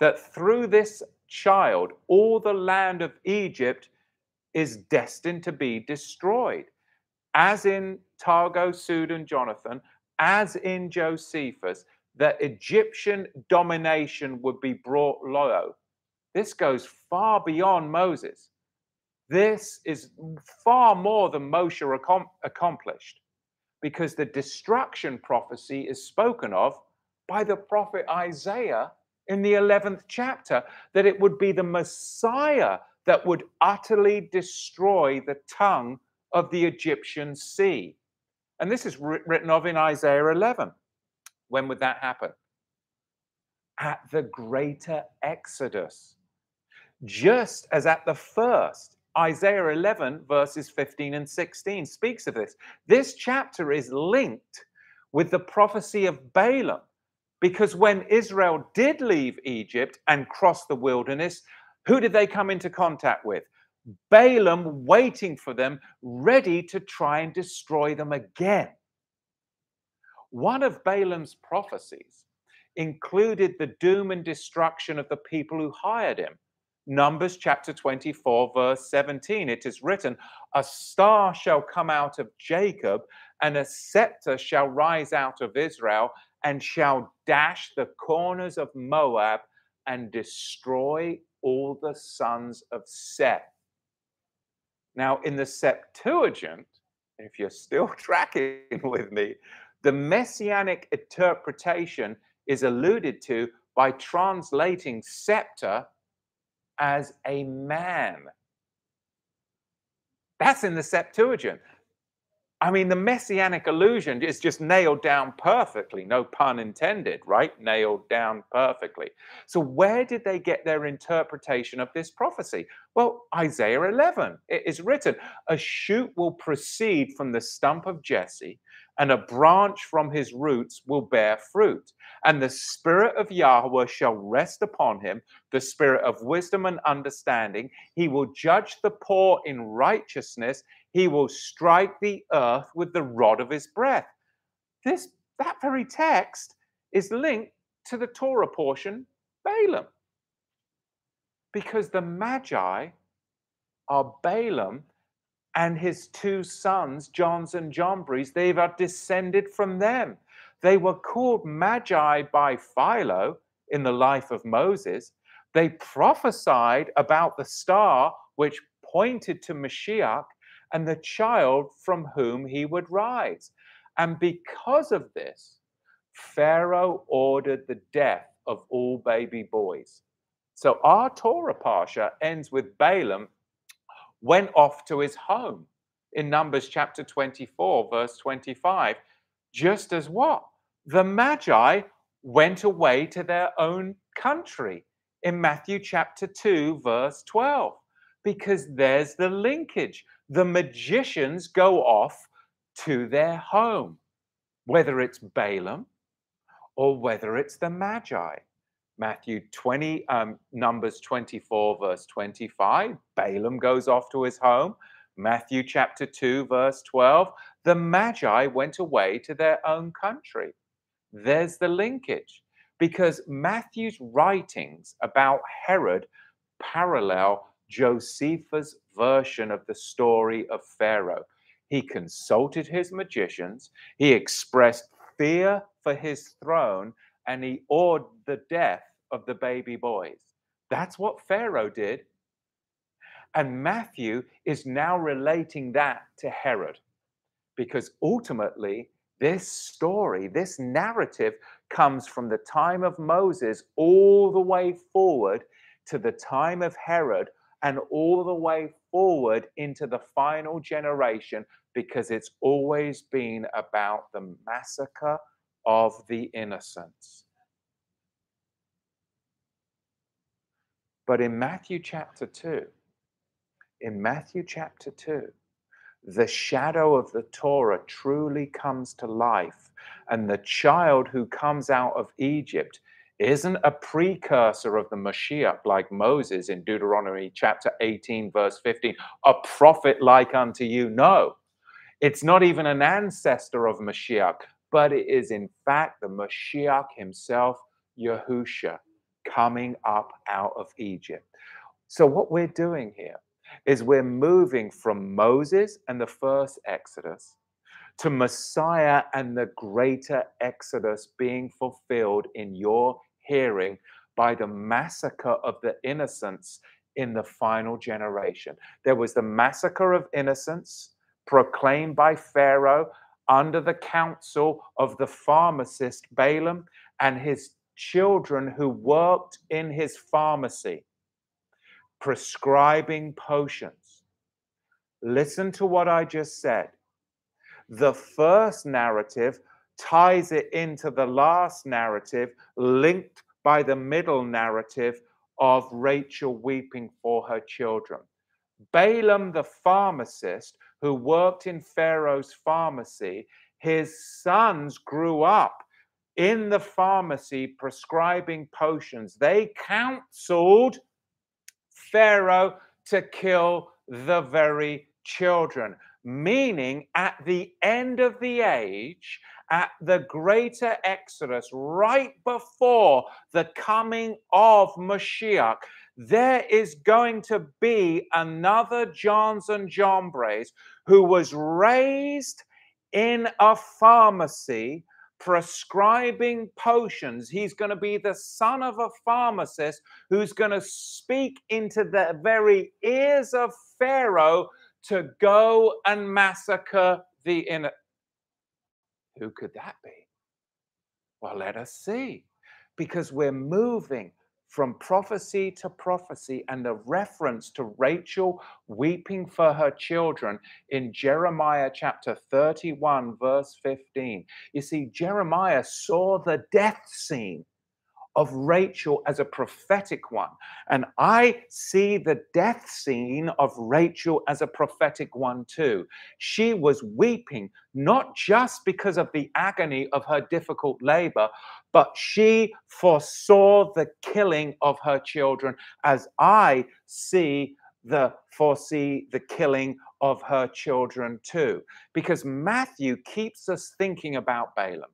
that through this child all the land of Egypt is destined to be destroyed, as in Targo, Sud, and Jonathan, as in Josephus, that Egyptian domination would be brought low this goes far beyond Moses. This is far more than Moshe accomplished because the destruction prophecy is spoken of by the prophet Isaiah in the 11th chapter that it would be the Messiah that would utterly destroy the tongue of the Egyptian sea. And this is written of in Isaiah 11. When would that happen? At the greater Exodus just as at the first. Isaiah 11, verses 15 and 16 speaks of this. This chapter is linked with the prophecy of Balaam, because when Israel did leave Egypt and cross the wilderness, who did they come into contact with? Balaam waiting for them, ready to try and destroy them again. One of Balaam's prophecies included the doom and destruction of the people who hired him. Numbers chapter 24, verse 17, it is written, A star shall come out of Jacob, and a scepter shall rise out of Israel and shall dash the corners of Moab and destroy all the sons of Seth. Now, in the Septuagint, if you're still tracking with me, the messianic interpretation is alluded to by translating scepter as a man. That's in the Septuagint. I mean, the messianic illusion is just nailed down perfectly, no pun intended, right? Nailed down perfectly. So, where did they get their interpretation of this prophecy? Well, Isaiah 11, it is written, A shoot will proceed from the stump of Jesse, and a branch from his roots will bear fruit. And the spirit of Yahweh shall rest upon him, the spirit of wisdom and understanding. He will judge the poor in righteousness. He will strike the earth with the rod of his breath. This that very text is linked to the Torah portion, Balaam. Because the Magi are Balaam and his two sons, Jannes and Jambres, they are descended from them. They were called Magi by Philo in the life of Moses. They prophesied about the star which pointed to Mashiach and the child from whom he would rise. And because of this, Pharaoh ordered the death of all baby boys. So our Torah Parsha ends with Balaam went off to his home in Numbers chapter 24, verse 25, just as what? The Magi went away to their own country in Matthew chapter 2, verse 12, because there's the linkage. The magicians go off to their home, whether it's Balaam or whether it's the Magi. Matthew 20, um, Numbers 24, verse 25. Balaam goes off to his home. Matthew chapter 2, verse 12. The Magi went away to their own country. There's the linkage because Matthew's writings about Herod parallel Josephus' version of the story of Pharaoh. He consulted his magicians, he expressed fear for his throne, and he ordered the death of the baby boys. That's what Pharaoh did. And Matthew is now relating that to Herod because ultimately, this story, this narrative comes from the time of Moses all the way forward to the time of Herod and all the way forward into the final generation because it's always been about the massacre of the innocents. But in Matthew chapter 2, in Matthew chapter 2, the shadow of the Torah truly comes to life. And the child who comes out of Egypt isn't a precursor of the Mashiach like Moses in Deuteronomy chapter 18, verse 15, a prophet like unto you. No, it's not even an ancestor of Mashiach, but it is in fact the Mashiach himself, Yahusha, coming up out of Egypt. So, what we're doing here is we're moving from Moses and the first Exodus to Messiah and the greater Exodus being fulfilled in your hearing by the massacre of the innocents in the final generation. There was the massacre of innocents proclaimed by Pharaoh under the counsel of the pharmacist Balaam and his children who worked in his pharmacy, prescribing potions. Listen to what I just said. The first narrative ties it into the last narrative, linked by the middle narrative of Rachel weeping for her children. Balaam, the pharmacist who worked in Pharaoh's pharmacy, his sons grew up in the pharmacy prescribing potions. They counseled Pharaoh to kill the very children, meaning at the end of the age, at the greater Exodus, right before the coming of Mashiach, there is going to be another Jannes and Jambres who was raised in a pharmacy prescribing potions. He's going to be the son of a pharmacist who's going to speak into the very ears of Pharaoh to go and massacre the inner. Who could that be? Well, let us see. Because we're moving from prophecy to prophecy and the reference to Rachel weeping for her children in Jeremiah chapter 31, verse 15. You see, Jeremiah saw the death scene of Rachel as a prophetic one. And I see the death scene of Rachel as a prophetic one too. She was weeping not just because of the agony of her difficult labor, but she foresaw the killing of her children as I see the foresee the killing of her children too. Because Matthew keeps us thinking about Balaam.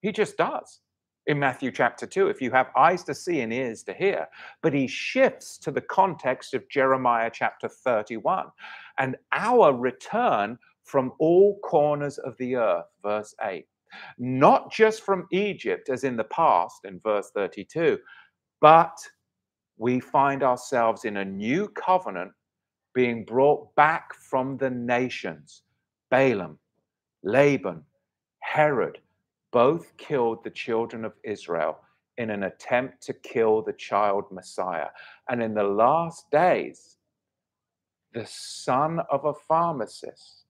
He just does in Matthew chapter 2, if you have eyes to see and ears to hear. But he shifts to the context of Jeremiah chapter 31 and our return from all corners of the earth, verse 8. Not just from Egypt, as in the past, in verse 32, but we find ourselves in a new covenant being brought back from the nations. Balaam, Laban, Herod, both killed the children of Israel in an attempt to kill the child Messiah. And in the last days, the son of a pharmacist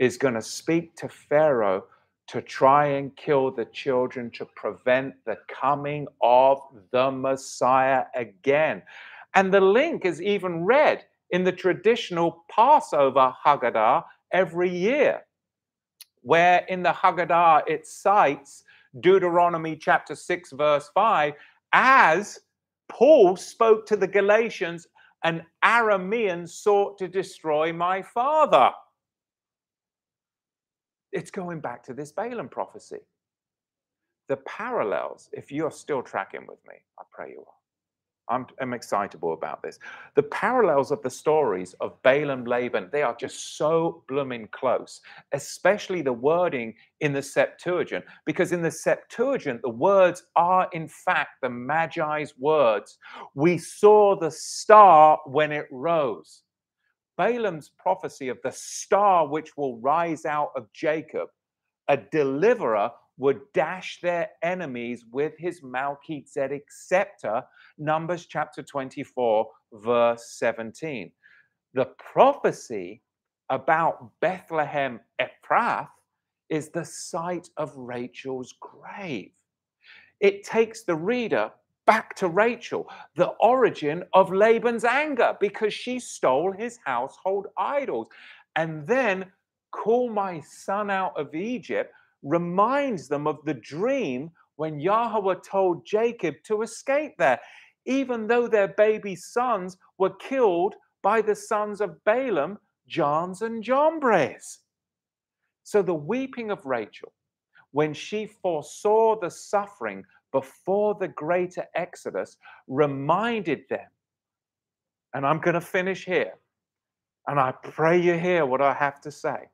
is going to speak to Pharaoh to try and kill the children to prevent the coming of the Messiah again. And the link is even read in the traditional Passover Haggadah every year where in the Haggadah it cites Deuteronomy chapter 6, verse 5, as Paul spoke to the Galatians, an Aramean sought to destroy my father. It's going back to this Balaam prophecy. The parallels, if you're still tracking with me, I pray you are I'm, I'm excitable about this. The parallels of the stories of Balaam, Laban, they are just so blooming close, especially the wording in the Septuagint, because in the Septuagint, the words are in fact the Magi's words. We saw the star when it rose. Balaam's prophecy of the star which will rise out of Jacob, a deliverer would dash their enemies with his Melchizedek scepter, Numbers chapter 24, verse 17. The prophecy about Bethlehem Ephrath is the site of Rachel's grave. It takes the reader back to Rachel, the origin of Laban's anger because she stole his household idols. And then call my son out of Egypt reminds them of the dream when Yahweh told Jacob to escape there, even though their baby sons were killed by the sons of Balaam, Jannes and Jambres. So the weeping of Rachel, when she foresaw the suffering before the greater Exodus, reminded them. And I'm going to finish here. And I pray you hear what I have to say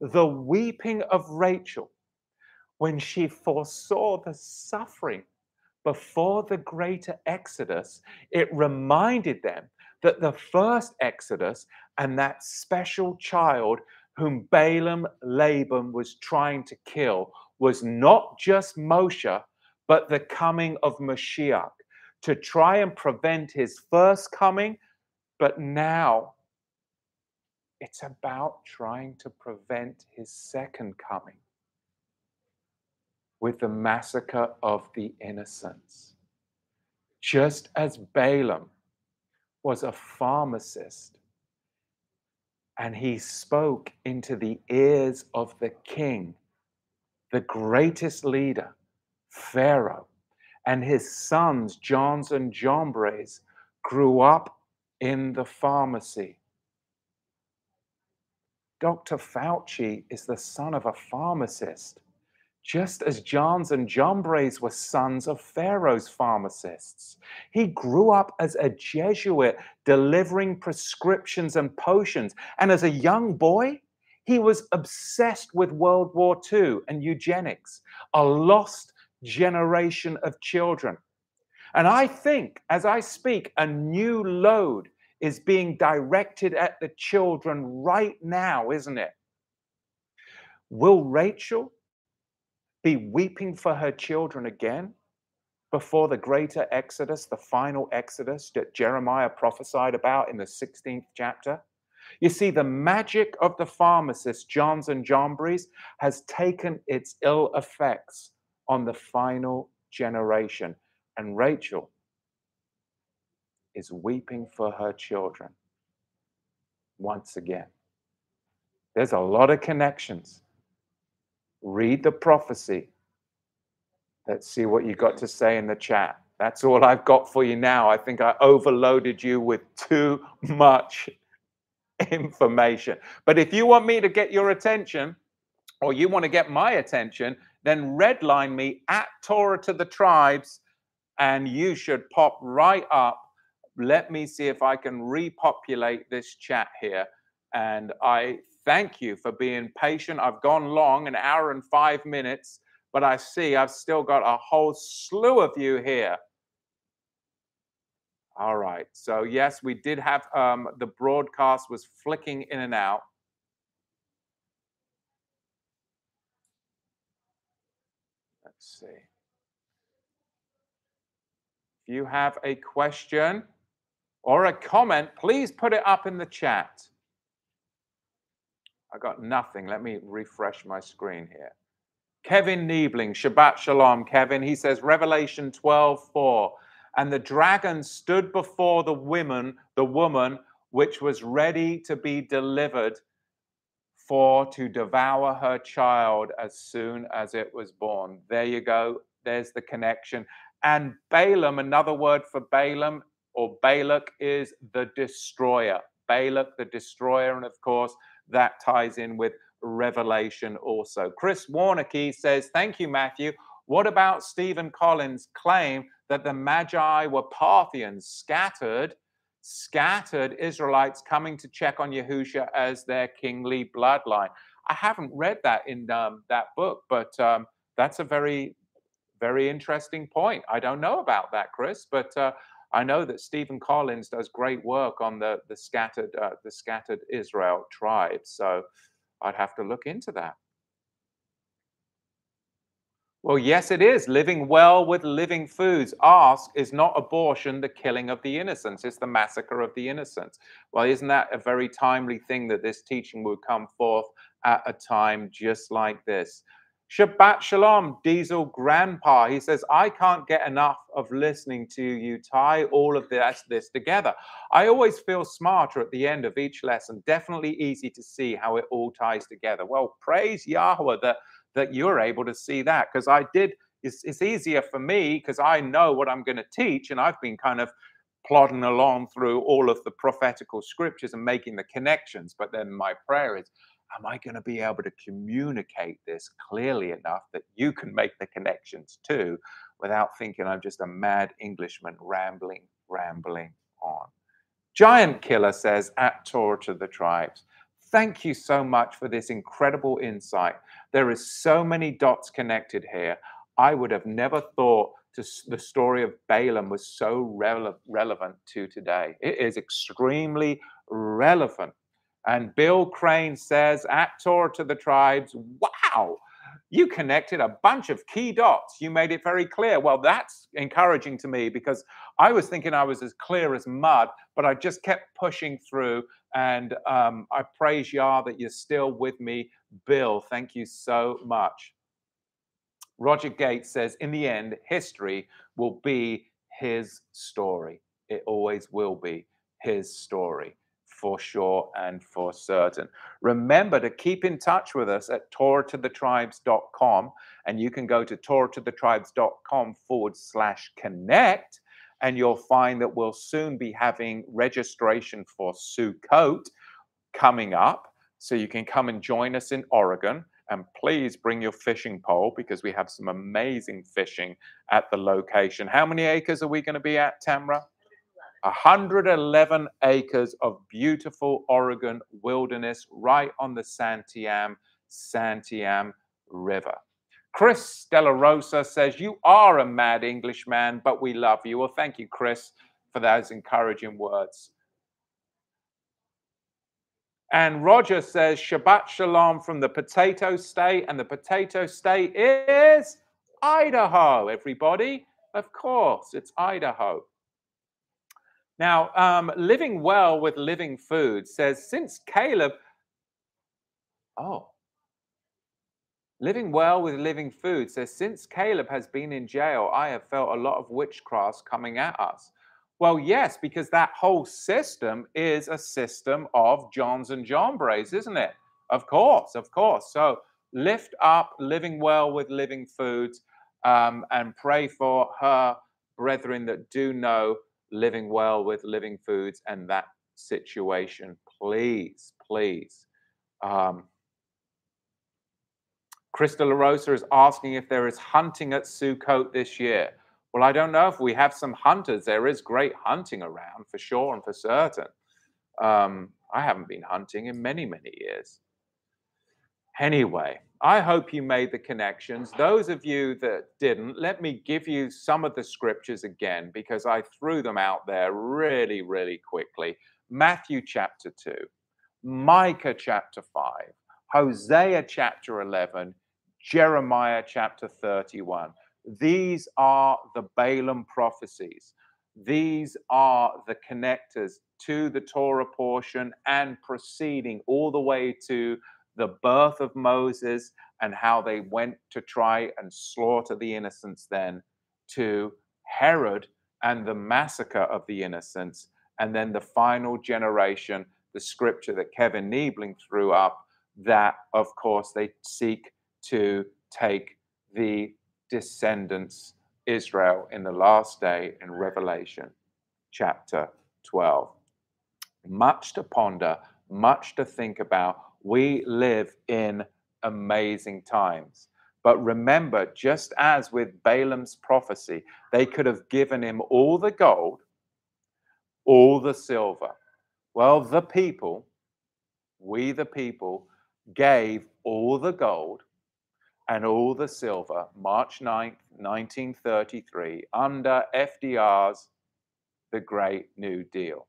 the weeping of Rachel when she foresaw the suffering before the greater Exodus, it reminded them that the first Exodus and that special child whom Balaam Laban was trying to kill was not just Moshe, but the coming of Mashiach to try and prevent his first coming, but now it's about trying to prevent his second coming with the massacre of the innocents. Just as Balaam was a pharmacist and he spoke into the ears of the king, the greatest leader, Pharaoh, and his sons, Jannes and Jambres, grew up in the pharmacy Dr. Fauci is the son of a pharmacist, just as Jannes and Jambres were sons of Pharaoh's pharmacists. He grew up as a Jesuit delivering prescriptions and potions. And as a young boy, He was obsessed with World War II and eugenics, a lost generation of children. And I think as I speak, a new load is being directed at the children right now, isn't it? Will Rachel be weeping for her children again before the greater exodus, the final exodus that Jeremiah prophesied about in the 16th chapter? You see, the magic of the pharmacist, Jannes and Jambres, has taken its ill effects on the final generation. And Rachel is weeping for her children once again. There's a lot of connections. Read the prophecy. Let's see what you got to say in the chat. That's all I've got for you now. I think I overloaded you with too much information. But if you want me to get your attention, or you want to get my attention, then redline me at Torah to the tribes, and you should pop right up. Let me see if I can repopulate this chat here. And I thank you for being patient. I've gone long, an hour and five minutes, but I see I've still got a whole slew of you here. All right. So yes, we did have um, the broadcast was flicking in and out. Let's see. If you have a question or a comment, please put it up in the chat. I got nothing. Let me refresh my screen here. Kevin Niebling, Shabbat Shalom, Kevin. He says, Revelation 12 4. And the dragon stood before the woman, the woman which was ready to be delivered for to devour her child as soon as it was born. There you go. There's the connection. And Balaam, another word for Balaam or Balak, is the destroyer. Balak, the destroyer. And of course, that ties in with Revelation also. Chris Warnocky says, Thank you, Matthew. What about Stephen Collins' claim that the Magi were Parthians, scattered, scattered Israelites coming to check on Yahusha as their kingly bloodline. I haven't read that in um, that book, but um, that's a very, very interesting point. I don't know about that, Chris, but uh, I know that Stephen Collins does great work on the the scattered uh, the scattered Israel tribes. So I'd have to look into that. Well, yes, it is. Living well with living foods. Ask, is not abortion the killing of the innocents? It's the massacre of the innocents. Well, isn't that a very timely thing that this teaching would come forth at a time just like this? Shabbat Shalom, Diesel Grandpa. He says, I can't get enough of listening to you tie all of this, this together. I always feel smarter at the end of each lesson. Definitely easy to see how it all ties together. Well, praise Yahweh that that you're able to see that because I did. It's, it's easier for me because I know what I'm going to teach, and I've been kind of plodding along through all of the prophetical scriptures and making the connections. But then my prayer is, am I going to be able to communicate this clearly enough that you can make the connections too without thinking I'm just a mad Englishman rambling, rambling on? Giant Killer says at Torah to the tribes, thank you so much for this incredible insight. There is so many dots connected here. I would have never thought the story of Balaam was so rele- relevant to today. It is extremely relevant. And Bill Crane says at Torah to the tribes, wow, you connected a bunch of key dots. You made it very clear. Well, that's encouraging to me because I was thinking I was as clear as mud, but I just kept pushing through. And um, I praise Yah that you're still with me Bill, thank you so much. Roger Gates says, in the end, history will be his story. It always will be his story for sure and for certain. Remember to keep in touch with us at torahtothetribes.com and you can go to torahtothetribes.com forward slash connect and you'll find that we'll soon be having registration for Sukkot coming up. So you can come and join us in Oregon. And please bring your fishing pole because we have some amazing fishing at the location. How many acres are we going to be at, Tamra? 111 acres of beautiful Oregon wilderness right on the Santiam, Santiam River. Chris Della Rosa says, You are a mad Englishman, but we love you. Well, thank you, Chris, for those encouraging words. And Roger says, Shabbat Shalom from the potato state. And the potato state is Idaho, everybody. Of course, it's Idaho. Now, um, Living Well with Living Food says, since Caleb, oh, Living Well with Living Food says, since Caleb has been in jail, I have felt a lot of witchcraft coming at us. Well, yes, because that whole system is a system of Jannes and Jambres, isn't it? Of course, of course. So lift up Living Well with Living Foods um, and pray for her brethren that do know living well with living foods and that situation. Please, please. Um, Crystal LaRosa is asking if there is hunting at Sukkot this year. Well, I don't know if we have some hunters. There is great hunting around for sure and for certain. Um, I haven't been hunting in many, many years. Anyway, I hope you made the connections. Those of you that didn't, let me give you some of the scriptures again because I threw them out there really, really quickly. Matthew chapter 2, Micah chapter 5, Hosea chapter 11, Jeremiah chapter 31. These are the Balaam prophecies. These are the connectors to the Torah portion and proceeding all the way to the birth of Moses and how they went to try and slaughter the innocents then to Herod and the massacre of the innocents. And then the final generation, the scripture that Kevin Niebling threw up, that of course they seek to take the descendants Israel in the last day in Revelation chapter 12. Much to ponder, much to think about we live in amazing times. But remember, just as with Balaam's prophecy, they could have given him all the gold, all the silver. Well, the people, we the people, gave all the gold and all the silver March 9th, 1933, under FDR's The Great New Deal.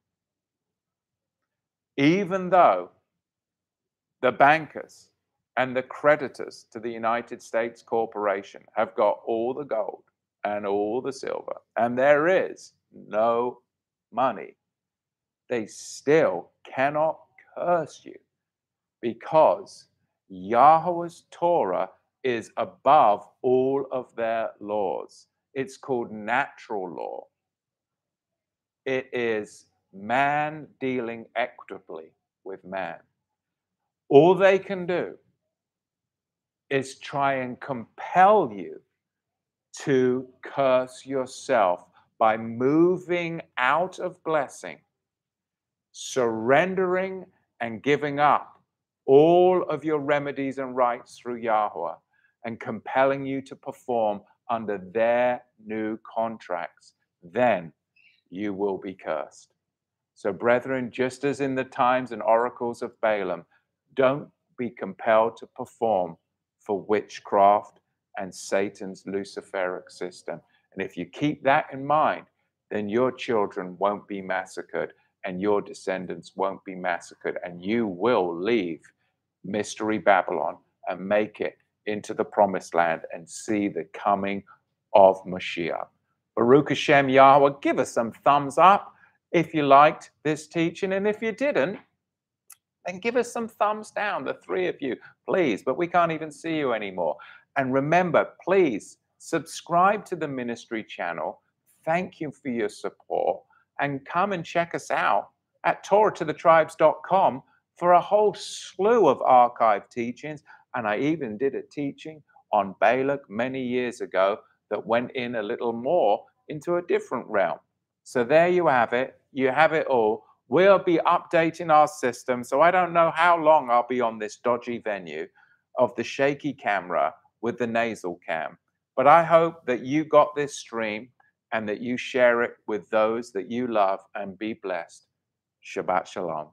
Even though the bankers and the creditors to the United States corporation have got all the gold and all the silver, and there is no money. They still cannot curse you because Yahweh's Torah is above all of their laws. It's called natural law. It is man dealing equitably with man. All they can do is try and compel you to curse yourself by moving out of blessing, surrendering and giving up all of your remedies and rights through Yahweh, and compelling you to perform under their new contracts. Then you will be cursed. So, brethren, just as in the times and oracles of Balaam, don't be compelled to perform for witchcraft and Satan's Luciferic system. And if you keep that in mind, then your children won't be massacred and your descendants won't be massacred, and you will leave Mystery Babylon and make it into the promised land and see the coming of Mashiach. Baruch Hashem Yahweh, give us some thumbs up if you liked this teaching, and if you didn't, then give us some thumbs down, the three of you, please. But we can't even see you anymore. And remember, please subscribe to the ministry channel. Thank you for your support. And come and check us out at TorahToTheTribes.com for a whole slew of archive teachings. And I even did a teaching on Balak many years ago that went in a little more into a different realm. So there you have it. You have it all. We'll be updating our system. So I don't know how long I'll be on this dodgy venue of the shaky camera with the nasal cam. But I hope that you got this stream, and that you share it with those that you love and be blessed. Shabbat Shalom.